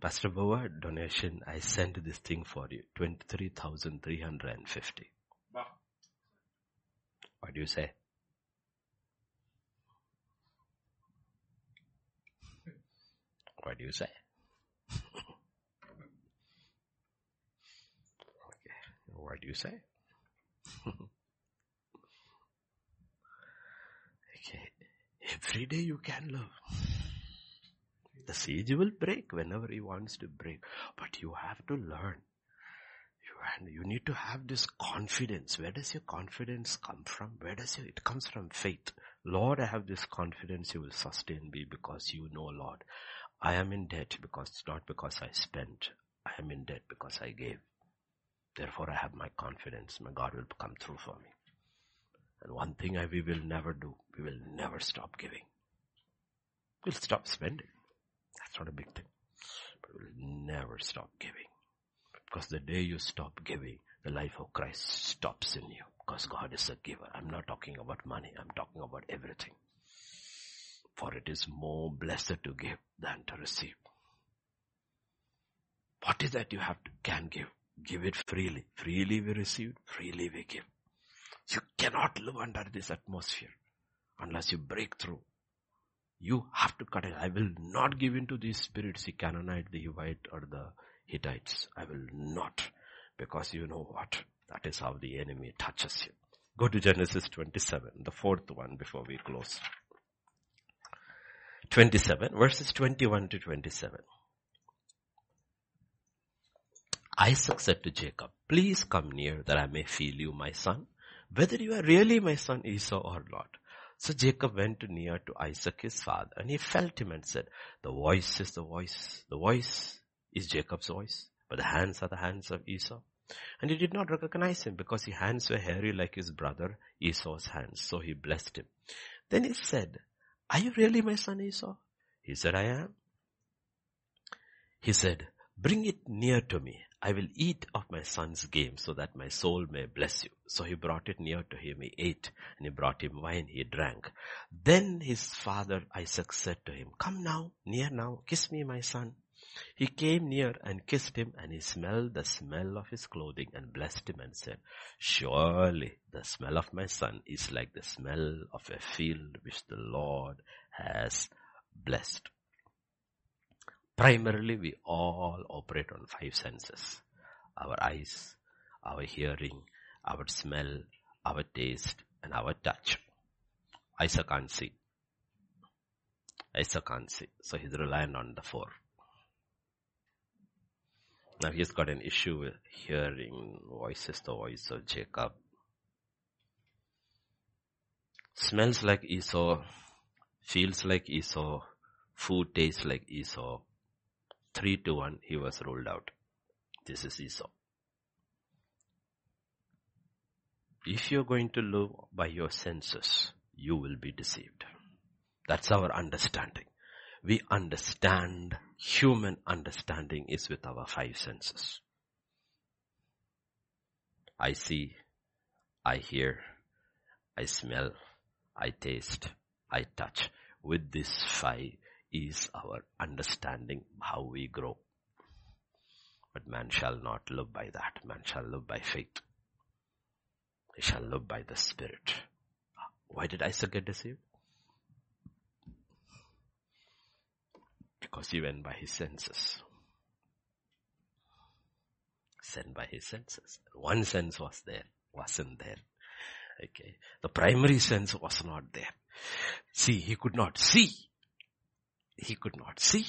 Pastor Boa donation, I sent this thing for you. 23,350. Wow. What do you say? What do you say? okay. What do you say? Every day you can love. The siege will break whenever he wants to break. But you have to learn. You, you need to have this confidence. Where does your confidence come from? Where does it, it comes from faith. Lord, I have this confidence you will sustain me because you know, Lord, I am in debt because it's not because I spent. I am in debt because I gave. Therefore I have my confidence. My God will come through for me. And one thing I, we will never do, we will never stop giving. We'll stop spending. That's not a big thing. But we'll never stop giving. Because the day you stop giving, the life of Christ stops in you because God is a giver. I'm not talking about money. I'm talking about everything. For it is more blessed to give than to receive. What is that you have to, can give? Give it freely. Freely we receive, freely we give. You cannot live under this atmosphere unless you break through. You have to cut it. I will not give in to these spirits, the Canaanite, the Hivite, or the Hittites. I will not. Because you know what? That is how the enemy touches you. Go to Genesis 27, the fourth one before we close. 27, verses 21 to 27. Isaac said to Jacob, please come near that I may feel you, my son, whether you are really my son Esau or not. So Jacob went near to Isaac his father and he felt him and said, the voice is the voice, the voice is Jacob's voice, but the hands are the hands of Esau. And he did not recognize him because his hands were hairy like his brother Esau's hands. So he blessed him. Then he said, are you really my son Esau? He said, I am. He said, bring it near to me. I will eat of my son's game so that my soul may bless you. So he brought it near to him. He ate and he brought him wine. He drank. Then his father Isaac said to him, come now, near now, kiss me, my son. He came near and kissed him and he smelled the smell of his clothing and blessed him and said, surely the smell of my son is like the smell of a field which the Lord has blessed. Primarily we all operate on five senses. Our eyes, our hearing, our smell, our taste, and our touch. Isaac can't see. Isaac can't see. So he's relying on the four. Now he's got an issue with hearing voices, the voice of Jacob. Smells like Esau, feels like Esau, food tastes like Esau. Three to one, he was ruled out. This is Esau. If you're going to live by your senses, you will be deceived. That's our understanding. We understand, human understanding is with our five senses. I see, I hear, I smell, I taste, I touch. With these five is our understanding how we grow. But man shall not live by that. Man shall live by faith. He shall live by the Spirit. Why did Isaac get deceived? Because he went by his senses. Sent by his senses. One sense was there, wasn't there. Okay. The primary sense was not there. See, he could not see. He could not see.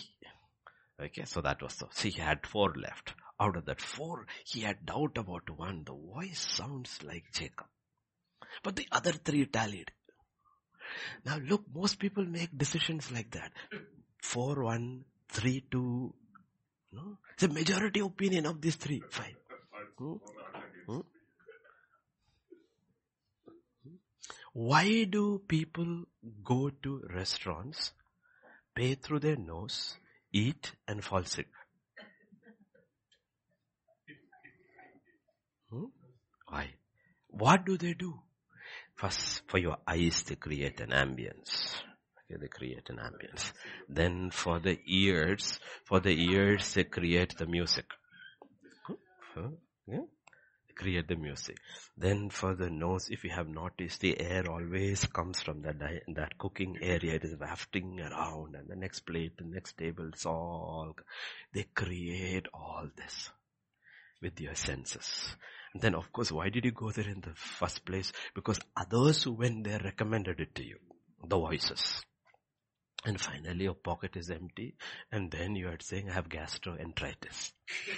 Okay, so that was the, see, he had four left. Out of that four, he had doubt about one. The voice sounds like Jacob. But the other three tallied. Now look, most people make decisions like that. Four, one, three, two. No? It's a majority opinion of these three. Fine. Hmm? Hmm? Why do people go to restaurants, pay through their nose, eat and fall sick? Hmm? Why? What do they do? First, for your eyes, they create an ambience. Okay, they create an ambience. Then for the ears, for the ears, they create the music. Huh? Yeah? Create the music. Then for the nose, if you have noticed, the air always comes from that, that cooking area. It is wafting around and the next plate, the next table, it's all, they create all this with your senses. And then of course, why did you go there in the first place? Because others who went there recommended it to you. The voices. And finally your pocket is empty and then you are saying I have gastroenteritis.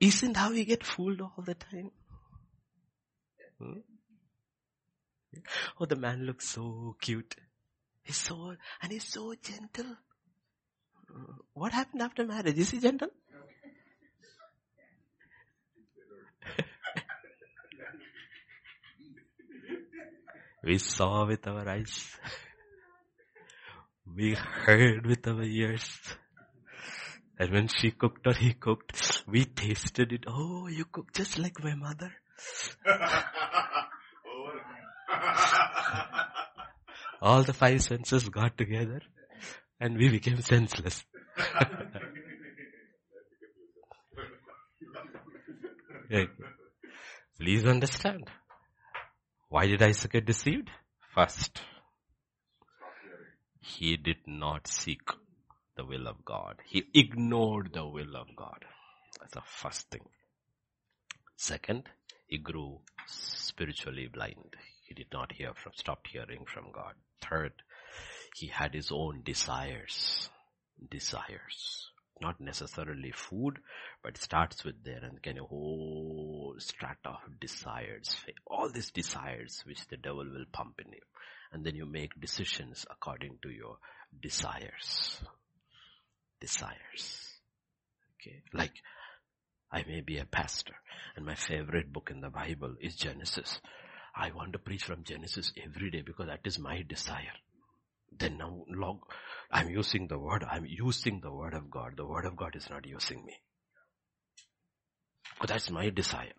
Isn't how we get fooled all the time? Hmm? Oh, the man looks so cute. He's so, and he's so gentle. What happened after marriage? Is he gentle? we saw with our eyes. We heard with our ears. And when she cooked or he cooked, we tasted it. Oh, you cook just like my mother. All the five senses got together and we became senseless. Please understand. Why did Isaac get deceived? First, he did not seek the will of God. He ignored the will of God. That's the first thing. Second, he grew spiritually blind. He did not hear from, stopped hearing from God. Third, he had his own desires. Desires. Not necessarily food, but starts with there and kind of whole strata of desires. All these desires which the devil will pump in you. And then you make decisions according to your desires. Desires. Okay. Like, I may be a pastor and my favorite book in the Bible is Genesis. I want to preach from Genesis every day because that is my desire. Then now long, I'm using the word, I'm using the word of God. The word of God is not using me. Because that's my desire.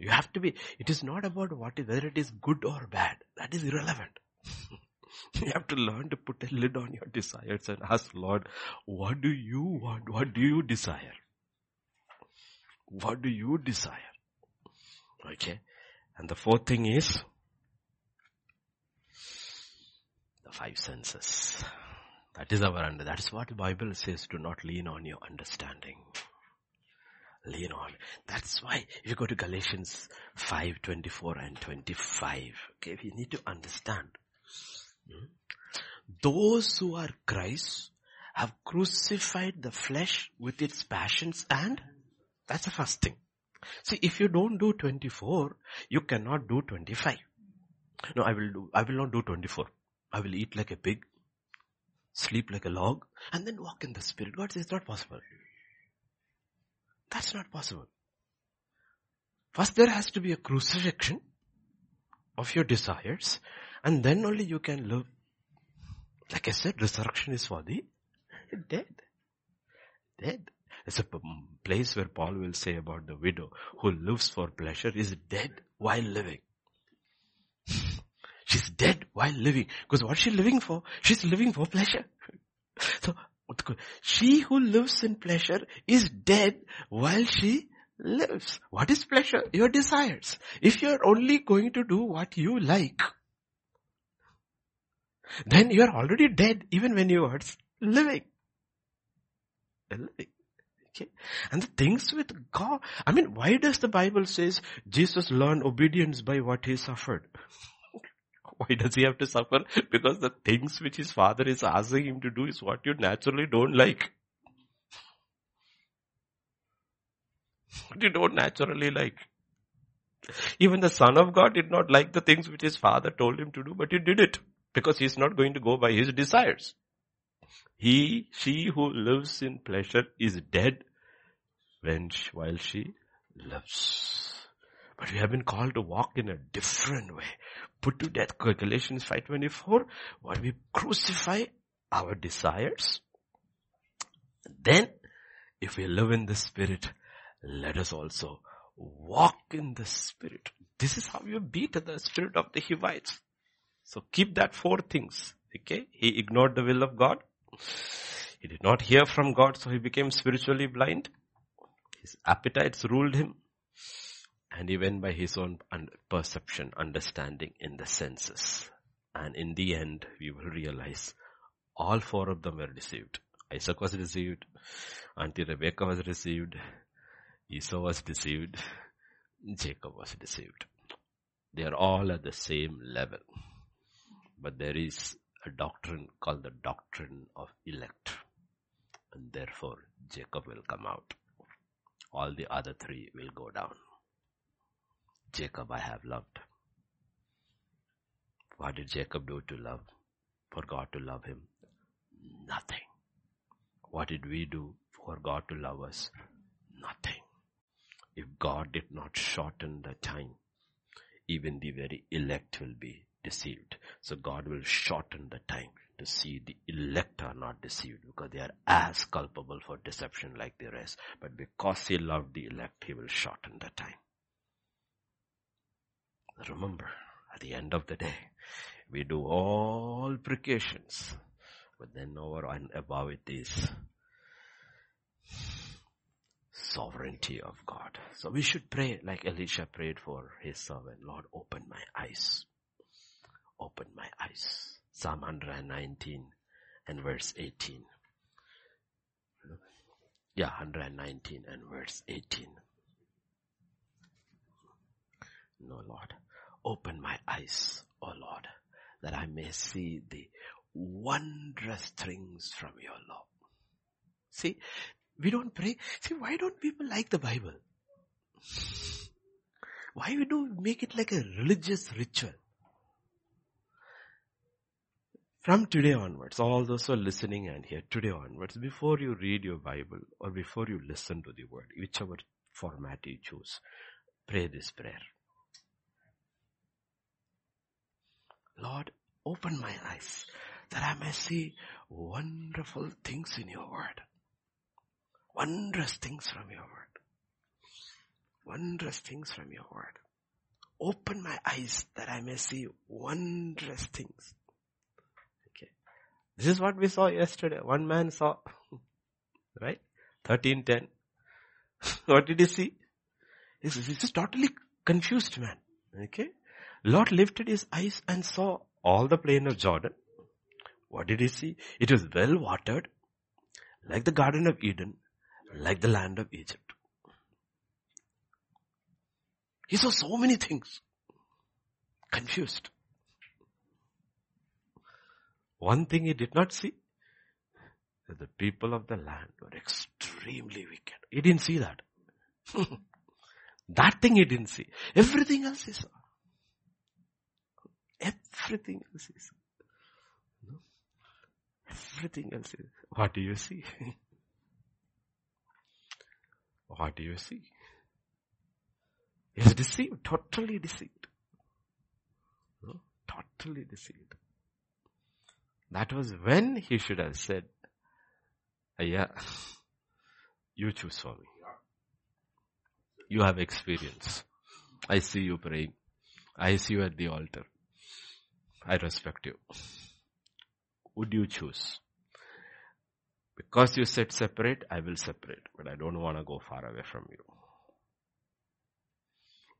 You have to be, it is not about what is, whether it is good or bad. That is irrelevant. you have to learn to put a lid on your desires and ask Lord, what do you want? What do you desire? What do you desire? Okay. And the fourth thing is, the five senses. That is our under, that is what the Bible says, do not lean on your understanding. Lean on. That's why if you go to Galatians 5, 24 and 25, okay, we need to understand. Those who are Christ have crucified the flesh with its passions and that's the first thing. See, if you don't do 24, you cannot do 25. No, I will do, I will not do 24. I will eat like a pig, sleep like a log, and then walk in the spirit. God says it's not possible. That's not possible. First there has to be a crucifixion of your desires, and then only you can live. Like I said, resurrection is for the dead. Dead. It's a place where Paul will say about the widow who lives for pleasure is dead while living. She's dead while living. Because what's she living for? She's living for pleasure. So, she who lives in pleasure is dead while she lives. What is pleasure? Your desires. If you're only going to do what you like, then you're already dead even when you are living. Living. Okay. And the things with God, I mean, why does the Bible says Jesus learned obedience by what he suffered? Why does he have to suffer? Because the things which his father is asking him to do is what you naturally don't like. What you don't naturally like. Even the son of God did not like the things which his father told him to do, but he did it. Because he is not going to go by his desires. He, she who lives in pleasure is dead when, while she lives. But we have been called to walk in a different way. Put to death Galatians 5.24 while we crucify our desires. Then, if we live in the Spirit, let us also walk in the Spirit. This is how you beat the Spirit of the Hivites. So keep that four things. Okay? He ignored the will of God. He did not hear from God, so he became spiritually blind. His appetites ruled him. And he went by his own perception, understanding in the senses. And in the end, we will realize all four of them were deceived. Isaac was deceived. Auntie Rebecca was deceived. Esau was deceived. Jacob was deceived. They are all at the same level. But there is a doctrine called the doctrine of elect. And therefore, Jacob will come out. All the other three will go down. Jacob I have loved. What did Jacob do to love? For God to love him? Nothing. What did we do for God to love us? Nothing. If God did not shorten the time, even the very elect will be deceived. So God will shorten the time to see the elect are not deceived because they are as culpable for deception like the rest. But because he loved the elect, he will shorten the time. Remember, at the end of the day, we do all precautions, but then over and above it is sovereignty of God. So we should pray like Elisha prayed for his servant. Lord, open my eyes. Open my eyes. Psalm 119 and verse 18. Yeah, 119 and verse 18. No, Lord. Open my eyes, O Lord, that I may see the wondrous things from your law. See, we don't pray. See, why don't people like the Bible? Why we do make it like a religious ritual? From today onwards, all those who are listening and here, today onwards, before you read your Bible or before you listen to the word, whichever format you choose, pray this prayer. Lord, open my eyes that I may see wonderful things in your word. Wondrous things from your word. Wondrous things from your word. Open my eyes that I may see wondrous things. This is what we saw yesterday. One man saw, right? 1310. what did he see? He's, he's just totally confused man. Okay. Lot lifted his eyes and saw all the plain of Jordan. What did he see? It was well watered, like the Garden of Eden, like the land of Egypt. He saw so many things. Confused. One thing he did not see, that the people of the land were extremely wicked. He didn't see that. that thing he didn't see. Everything else he saw. Everything else he saw. Everything else is. What do you see? What do you see? He is deceived, totally deceived. No? Totally deceived. That was when he should have said, yeah, you choose for me. You have experience. I see you praying. I see you at the altar. I respect you. Would you choose? Because you said separate, I will separate, but I don't want to go far away from you.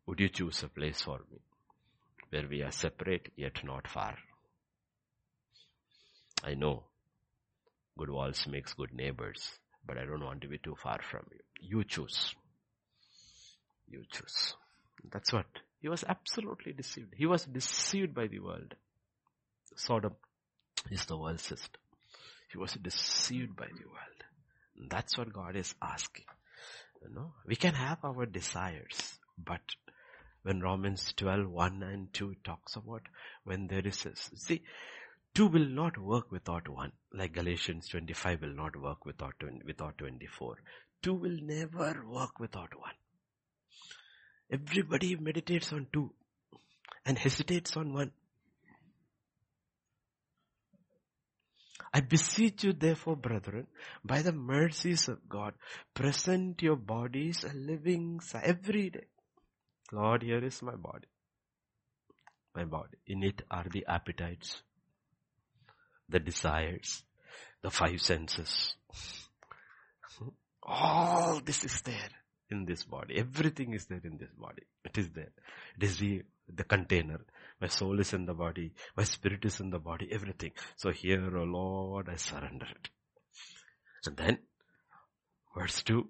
Would you choose a place for me where we are separate yet not far? I know good walls makes good neighbors, but I don't want to be too far from you. You choose. You choose. That's what. He was absolutely deceived. He was deceived by the world. Sodom is the world system. He was deceived by the world. That's what God is asking. You know, we can have our desires, but when Romans 12, 1 and 2 talks about when there is a, see, two will not work without one, like Galatians 25 will not work without, without 24. Two will never work without one. Everybody meditates on two and hesitates on one. I beseech you therefore, brethren, by the mercies of God, present your bodies a living every day. Lord, here is my body. My body. In it are the appetites, the desires, the five senses. All this is there in this body. Everything is there in this body. It is there. It is the, the container. My soul is in the body. My spirit is in the body. Everything. So here, oh Lord, I surrender it. And then, verse 2,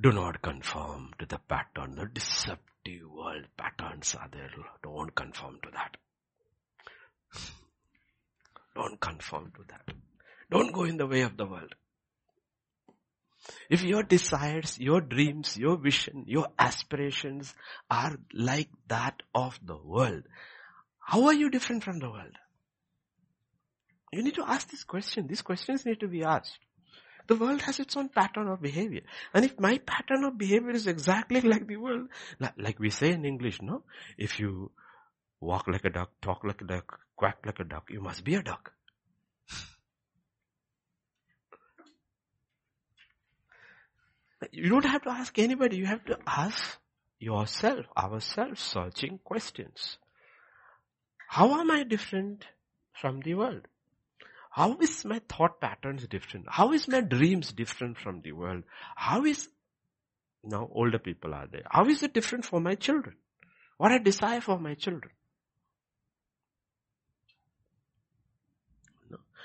do not conform to the pattern. The deceptive world patterns are there. Don't conform to that. Don't conform to that. Don't go in the way of the world. If your desires, your dreams, your vision, your aspirations are like that of the world, how are you different from the world? You need to ask this question. These questions need to be asked. The world has its own pattern of behavior. And if my pattern of behavior is exactly like the world, like we say in English, no? If you walk like a duck, talk like a duck, quack like a duck. You must be a duck. You don't have to ask anybody. You have to ask yourself, ourselves, searching questions. How am I different from the world? How is my thought patterns different? How is my dreams different from the world? How is, now older people are there. How is it different for my children? What I desire for my children?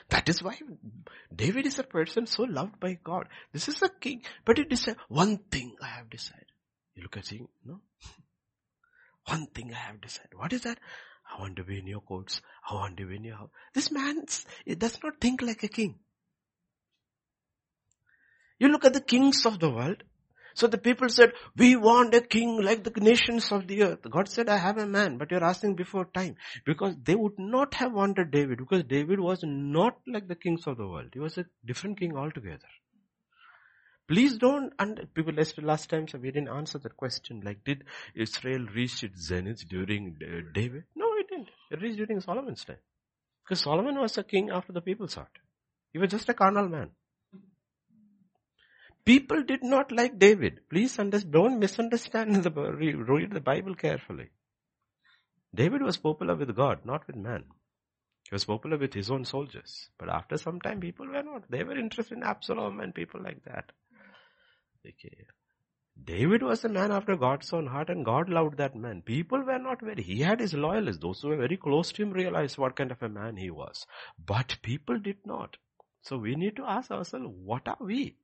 That is why David is a person so loved by God. This is a king, but it is one thing I have decided. You look at him, no? One thing I have decided. What is that? I want to be in your courts. I want to be in your house. This man does not think like a king. You look at the kings of the world. So the people said, we want a king like the nations of the earth. God said, I have a man, but you're asking before time. Because they would not have wanted David, because David was not like the kings of the world. He was a different king altogether. Please don't, and people last time so we didn't answer that question. Like, did Israel reach its zenith during uh, David? No, it didn't. It reached during Solomon's time. Because Solomon was a king after the people's heart. He was just a carnal man. People did not like David. Please understand, don't misunderstand the, read the Bible carefully. David was popular with God, not with man. He was popular with his own soldiers. But after some time, people were not. They were interested in Absalom and people like that. Okay. David was a man after God's own heart and God loved that man. People were not very, he had his loyalists. Those who were very close to him realized what kind of a man he was. But people did not. So we need to ask ourselves, what are we?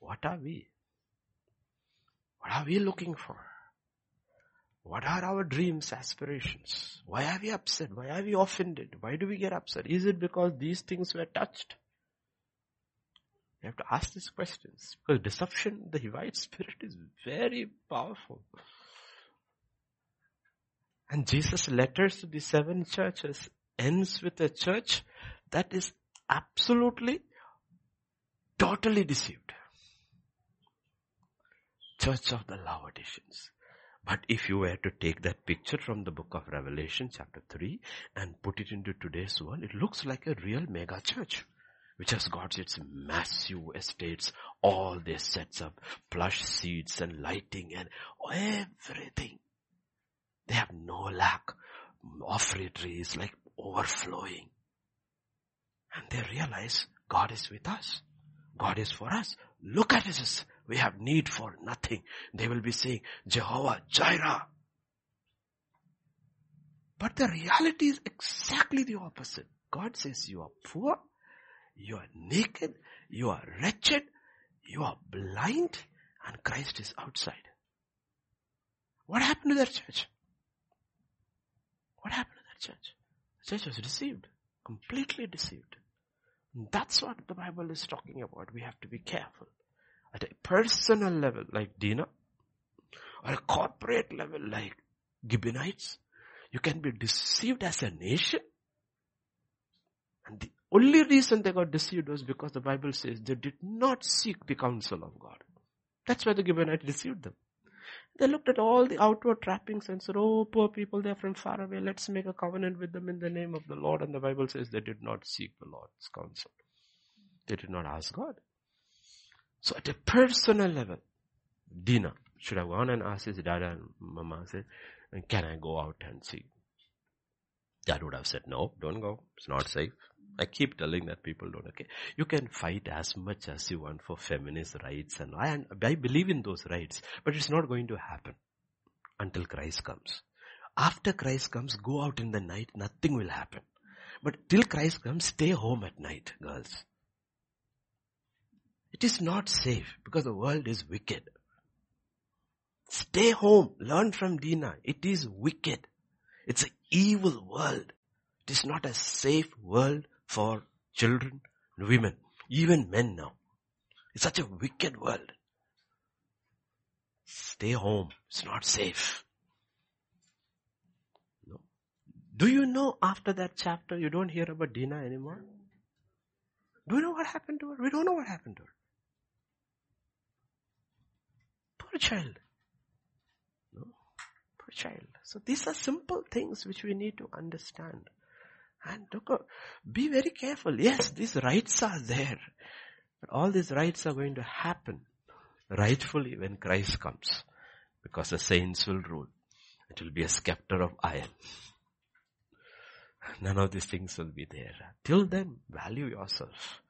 What are we? What are we looking for? What are our dreams, aspirations? Why are we upset? Why are we offended? Why do we get upset? Is it because these things were touched? You have to ask these questions because deception, the Hivite spirit is very powerful. And Jesus' letters to the seven churches ends with a church that is absolutely, totally deceived. Church of the Laodiceans. But if you were to take that picture from the book of Revelation chapter 3 and put it into today's world, it looks like a real mega church which has got its massive estates, all this sets up plush seats and lighting and everything. They have no lack. Offering trees like overflowing. And they realize God is with us. God is for us. Look at us. We have need for nothing. They will be saying, Jehovah Jireh. But the reality is exactly the opposite. God says you are poor, you are naked, you are wretched, you are blind, and Christ is outside. What happened to that church? What happened to that church? The church was deceived, completely deceived. That's what the Bible is talking about. We have to be careful. At a personal level, like Dinah, or a corporate level, like Gibeonites, you can be deceived as a nation. And the only reason they got deceived was because the Bible says they did not seek the counsel of God. That's why the Gibeonites deceived them. They looked at all the outward trappings and said, oh, poor people, they're from far away. Let's make a covenant with them in the name of the Lord. And the Bible says they did not seek the Lord's counsel. They did not ask God. So at a personal level, Dinah should have gone and asked his dad and mama, said, can I go out and see? Dad would have said, no, don't go. It's not safe. I keep telling that people don't, okay. You can fight as much as you want for feminist rights and I, I believe in those rights, but it's not going to happen until Christ comes. After Christ comes, go out in the night, nothing will happen. But till Christ comes, stay home at night, girls. It is not safe because the world is wicked. Stay home, learn from Dinah. It is wicked. It's an evil world. It is not a safe world for children and women, even men now. It's such a wicked world. Stay home. It's not safe. No. Do you know after that chapter you don't hear about Dinah anymore? Do you know what happened to her? We don't know what happened to her. Poor child. No. a child. So these are simple things which we need to understand. And look, be very careful. Yes, these rights are there. But all these rights are going to happen rightfully when Christ comes. Because the saints will rule. It will be a scepter of iron. None of these things will be there. Till then, value yourself.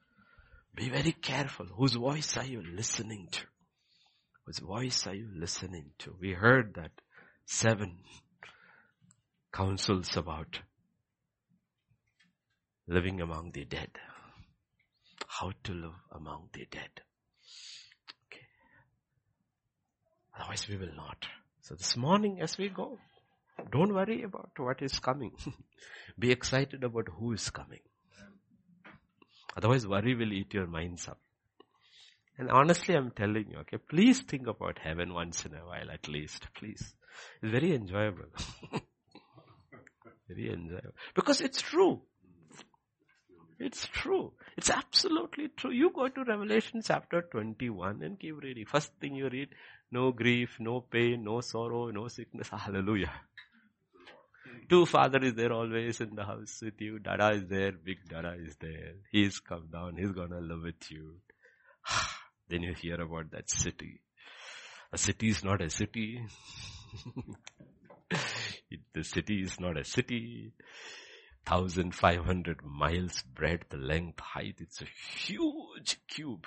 Be very careful. Whose voice are you listening to? Whose voice are you listening to? We heard that seven counsels about living among the dead. How to live among the dead. Okay. Otherwise we will not. So this morning as we go, don't worry about what is coming. Be excited about who is coming. Otherwise worry will eat your minds up. And honestly, I'm telling you, okay, please think about heaven once in a while at least, please. It's very enjoyable. very enjoyable. Because it's true. It's true. It's absolutely true. You go to Revelation chapter 21 and keep reading. First thing you read, no grief, no pain, no sorrow, no sickness. Hallelujah. Two father is there always in the house with you. Dada is there. Big Dada is there. He's come down. He's gonna live with you. Ah. Then you hear about that city. A city is not a city. the city is not a city. 1500 miles breadth, length, height. It's a huge cube.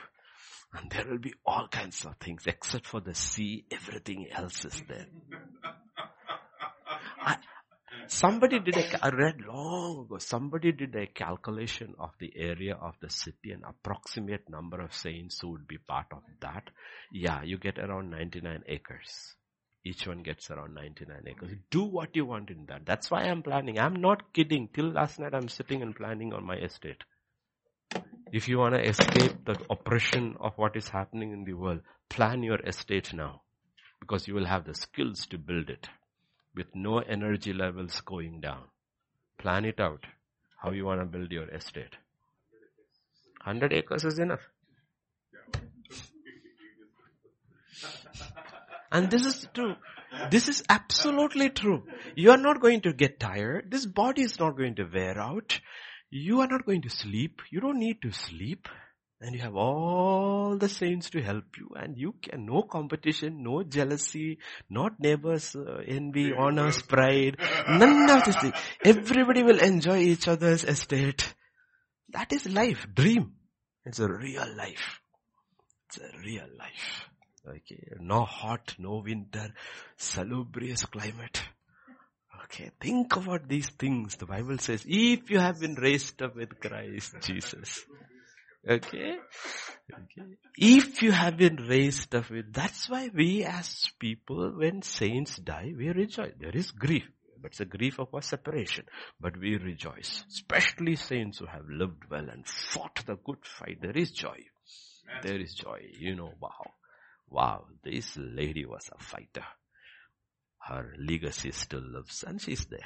And there will be all kinds of things except for the sea. Everything else is there. I, somebody did a, I read long ago, somebody did a calculation of the area of the city and approximate number of saints who would be part of that. Yeah, you get around 99 acres. Each one gets around 99 acres. Do what you want in that. That's why I'm planning. I'm not kidding. Till last night I'm sitting and planning on my estate. If you want to escape the oppression of what is happening in the world, plan your estate now. Because you will have the skills to build it. With no energy levels going down. Plan it out. How you want to build your estate. 100 acres is enough. And this is true. This is absolutely true. You are not going to get tired. This body is not going to wear out. You are not going to sleep. You don't need to sleep. And you have all the saints to help you and you can, no competition, no jealousy, not neighbors, uh, envy, honors, pride, none of this thing. Everybody will enjoy each other's estate. That is life, dream. It's a real life. It's a real life. Okay, no hot, no winter, salubrious climate. Okay, think about these things. The Bible says, if you have been raised up with Christ Jesus. Okay? okay. If you have been raised up with, that's why we as people, when saints die, we rejoice. There is grief. But it's a grief of our separation. But we rejoice. Especially saints who have lived well and fought the good fight. There is joy. There is joy. You know, wow. Wow, this lady was a fighter. Her legacy still lives and she's there.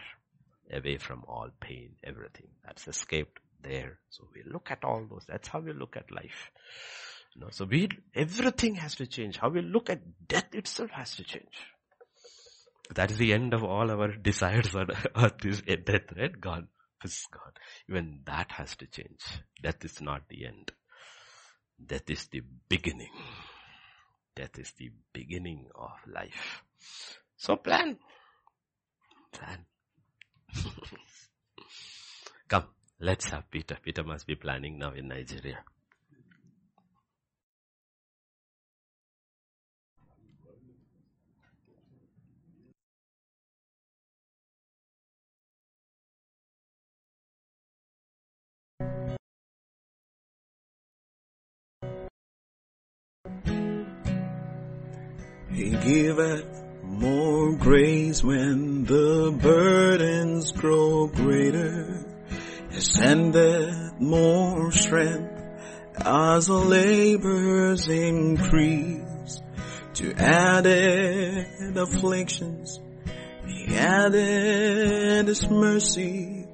Away from all pain, everything. That's escaped there. So we look at all those. That's how we look at life. You know, so we, everything has to change. How we look at death itself has to change. That is the end of all our desires on earth is death, right? Gone. Is gone. Even that has to change. Death is not the end. Death is the beginning. Death is the beginning of life. So plan. Plan. Let's have Peter. Peter must be planning now in Nigeria. He giveth more grace when the burdens grow greater. Sendeth more strength as the labors increase. To added afflictions, He added His mercy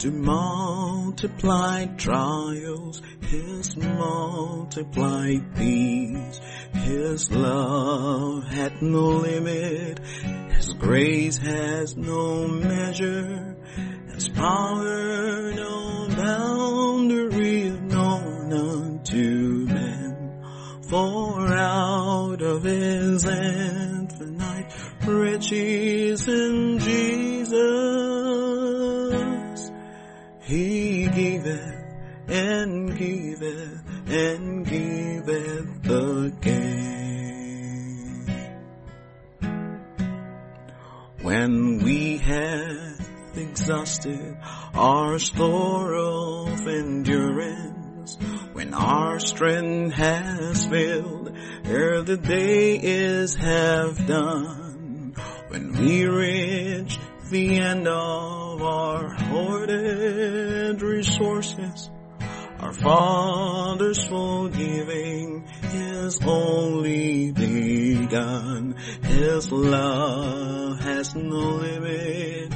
to multiply trials, His multiplied peace. His love had no limit, His grace has no measure, His power no boundary known unto men. For out of His infinite riches in Jesus, He giveth and giveth and giveth again. When we have exhausted our store of endurance, when our strength has failed, ere the day is half done, when we reach the end of our hoarded resources, our Father's forgiving is only begun. His love has no limit.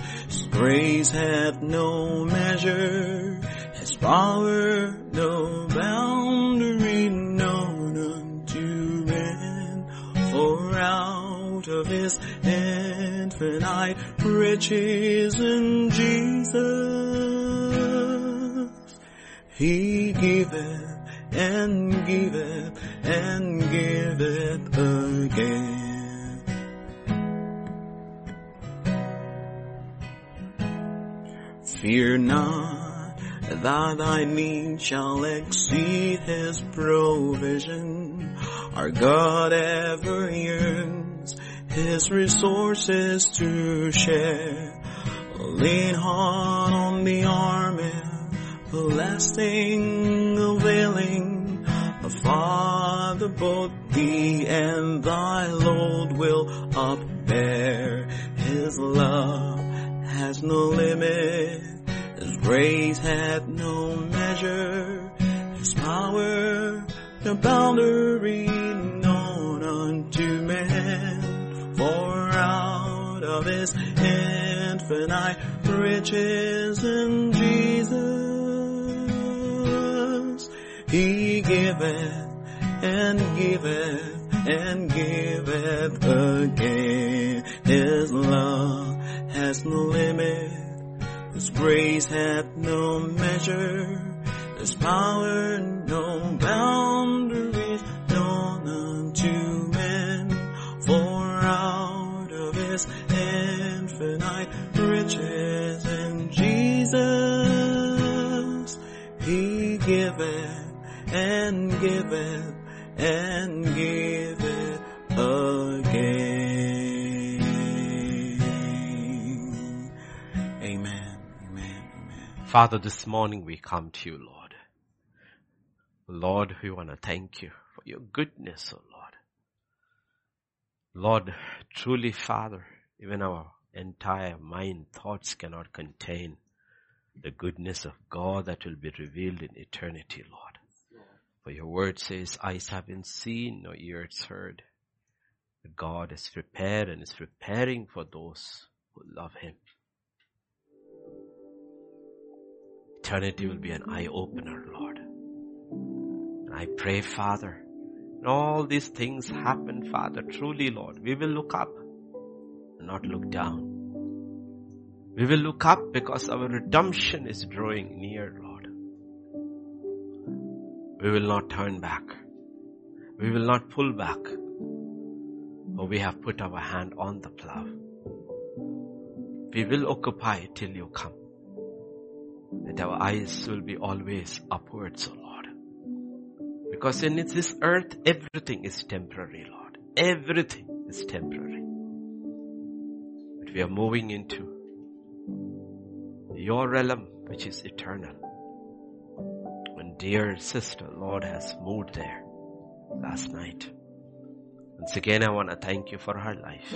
Grace hath no measure. His power no boundary known unto men. For out of his infinite riches in Jesus, he giveth and giveth and giveth again. Fear not that thy need shall exceed his provision. Our God ever yearns his resources to share. Lean hard on the arm everlasting availing. The Father both thee and thy Lord will upbear. His love has no limit. Grace hath no measure. His power no boundary known unto man. For out of his infinite riches in Jesus, he giveth and giveth and giveth again. His love has no limit. His grace hath no measure. His power no boundaries known unto men. For out of his infinite riches in Jesus, he giveth and giveth and giveth again. Father, this morning we come to you, Lord. Lord, we want to thank you for your goodness, oh Lord. Lord, truly, Father, even our entire mind, thoughts cannot contain the goodness of God that will be revealed in eternity, Lord. For your word says, eyes haven't seen, no ears heard. God is prepared and is preparing for those who love Him. Eternity will be an eye opener, Lord. I pray, Father, all these things happen, Father, truly, Lord, we will look up not look down. We will look up because our redemption is drawing near, Lord. We will not turn back. We will not pull back. For we have put our hand on the plow. We will occupy till you come. That our eyes will be always upwards, O Lord. Because in this earth, everything is temporary, Lord. Everything is temporary. But we are moving into your realm, which is eternal. And dear sister, Lord has moved there last night. Once again, I want to thank you for her life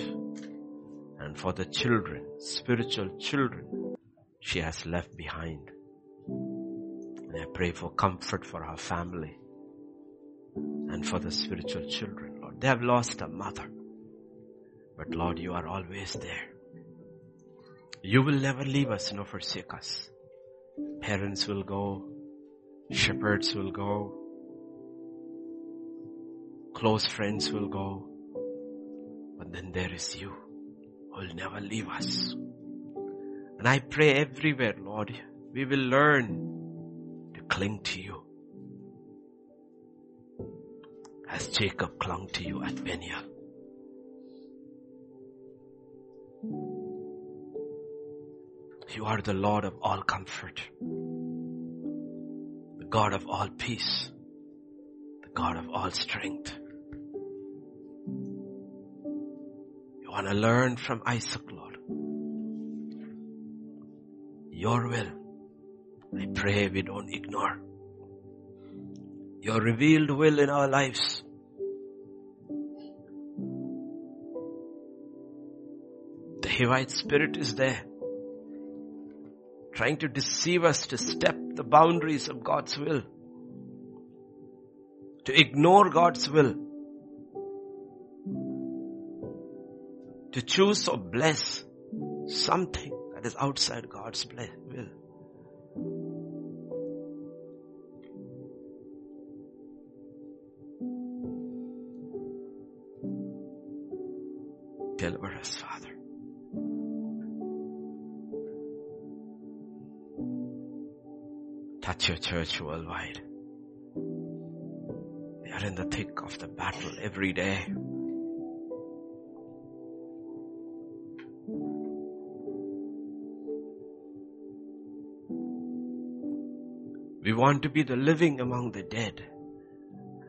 and for the children, spiritual children she has left behind. And I pray for comfort for her family and for the spiritual children, Lord. They have lost a mother. But Lord, you are always there. You will never leave us nor forsake us. Parents will go. Shepherds will go. Close friends will go. But then there is you who will never leave us. And I pray everywhere, Lord, we will learn cling to you. As Jacob clung to you at Peniel. You are the Lord of all comfort, the God of all peace, the God of all strength. You want to learn from Isaac, Lord. Your will. I pray we don't ignore. Your revealed will in our lives. The Hivite spirit is there trying to deceive us to step the boundaries of God's will, to ignore God's will, to choose or bless something that is outside God's will. Your church worldwide. We are in the thick of the battle every day. We want to be the living among the dead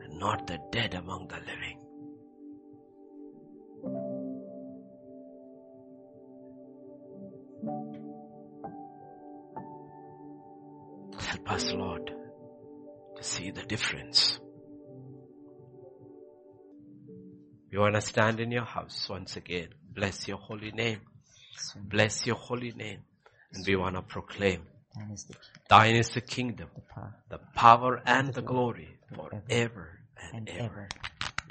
and not the dead among the living. Difference. We want to stand in your house once again. Bless your holy name. Bless your holy name. And we want to proclaim Thine is the kingdom, the power, and the glory forever and ever.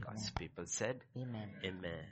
God's people said, Amen. Amen.